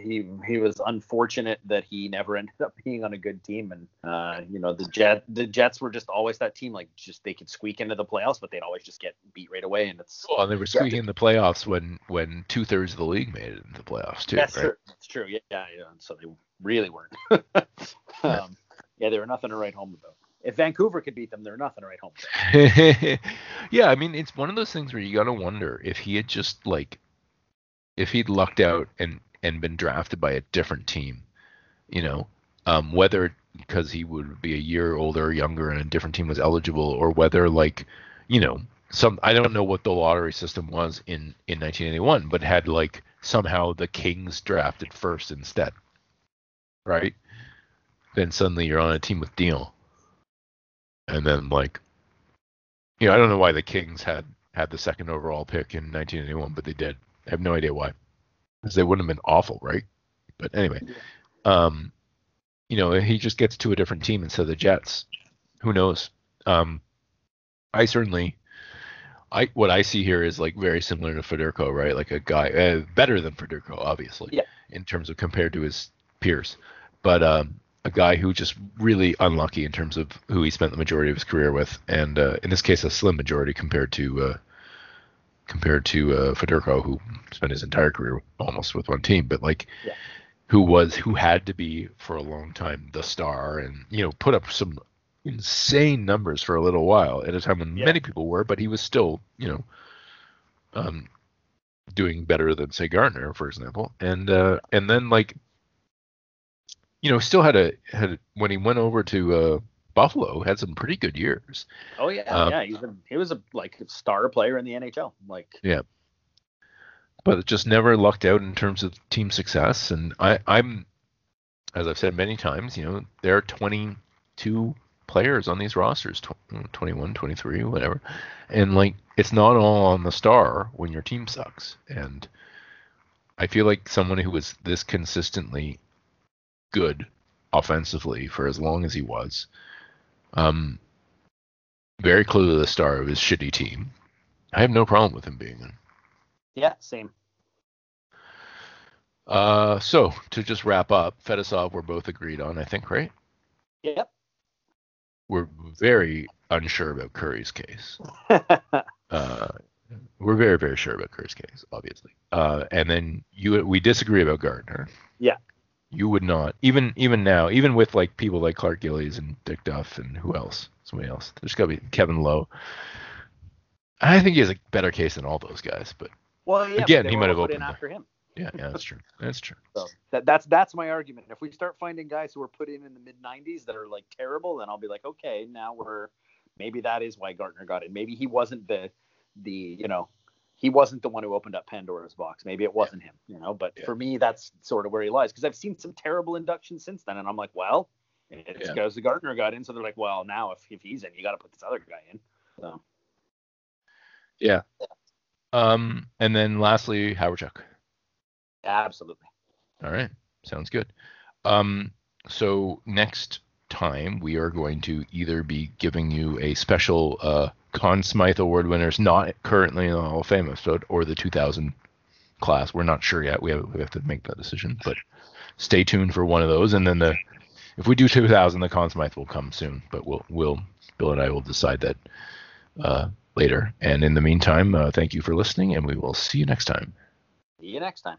he he was unfortunate that he never ended up being on a good team and uh you know the jet the jets were just always that team like just they could squeak into the playoffs but they'd always just get beat right away and it's Well, and they were squeaking in the playoffs when when two thirds of the league made it into the playoffs too, that's right? true that's true yeah yeah, yeah. And so they really weren't. Um yeah they were nothing to write home about. If vancouver could beat them they're nothing to write home about. Yeah, I mean, it's one of those things where you gotta wonder if he had just like, if he'd lucked out and and been drafted by a different team, you know, um, whether because he would be a year older or younger and a different team was eligible, or whether like, you know, some I don't know what the lottery system was in in 1981, but had like somehow the Kings drafted first instead, right? Then suddenly you're on a team with Dionne, and then like you know, I don't know why the Kings had had the second overall pick in 1981, but they did. I have no idea why, because they wouldn't have been awful, right? But anyway, um, you know, he just gets to a different team instead of the Jets. Who knows? Um, I certainly, I what I see here is like very similar to Federko, right? Like a guy uh, better than Federko, obviously, Yeah. in terms of compared to his peers, but um, a guy who just really unlucky in terms of who he spent the majority of his career with, and uh, in this case, a slim majority compared to uh, compared to uh, Federko, who spent his entire career almost with one team, but like Yeah. who was who had to be for a long time the star, and you know put up some insane numbers for a little while at a time when Yeah. many people were, but he was still you know um, doing better than say Gartner, for example, and uh, and then like you know still had a had a, when he went over to uh, Buffalo had some pretty good years. oh yeah Um, yeah he's a, he was a like star player in the nhl like yeah, but it just never lucked out in terms of team success. And I, I'm, as I've said many times, you know, there are 22 players on these rosters, tw- 21, 23, whatever. And like, it's not all on the star when your team sucks. And I feel like someone who was this consistently good offensively for as long as he was, um, very clearly the star of his shitty team. I have no problem with him being in. yeah same Uh, so to just wrap up, Fetisov we're both agreed on, I think, right? yep We're very unsure about Kurri's case. Uh, we're very very sure about Kurri's case, obviously. Uh, and then you we disagree about Gartner. Yeah. You would not. Even even now, even with like people like Clark Gillies and Dick Duff and who else? Somebody else. There's got to be Kevin Lowe. I think he has a better case than all those guys, but well, yeah, again, but he might have opened in after him. Yeah, yeah, that's true. That's true. So that, that's that's my argument. If we start finding guys who were put in in the mid '90s that are like terrible, then I'll be like, okay, now we're maybe that is why Gartner got in. Maybe he wasn't the the you know he wasn't the one who opened up Pandora's box. Maybe it wasn't him, you know. But yeah. for me, that's sort of where he lies because I've seen some terrible inductions since then, and I'm like, well, it's yeah. because the Gartner got in, so they're like, well, now if, if he's in, you got to put this other guy in. So yeah. Um, and then lastly, Hawerchuk. Absolutely. All right. Sounds good. Um, so next time we are going to either be giving you a special uh, Conn Smythe Award winners not currently in the Hall of Fame episode or the 2000 class. We're not sure yet. We have we have to make that decision, but stay tuned for one of those. And then the if we do 2000, the Conn Smythe will come soon. But we'll we'll Bill and I will decide that uh, later. And in the meantime, uh, thank you for listening, and we will see you next time. See you next time.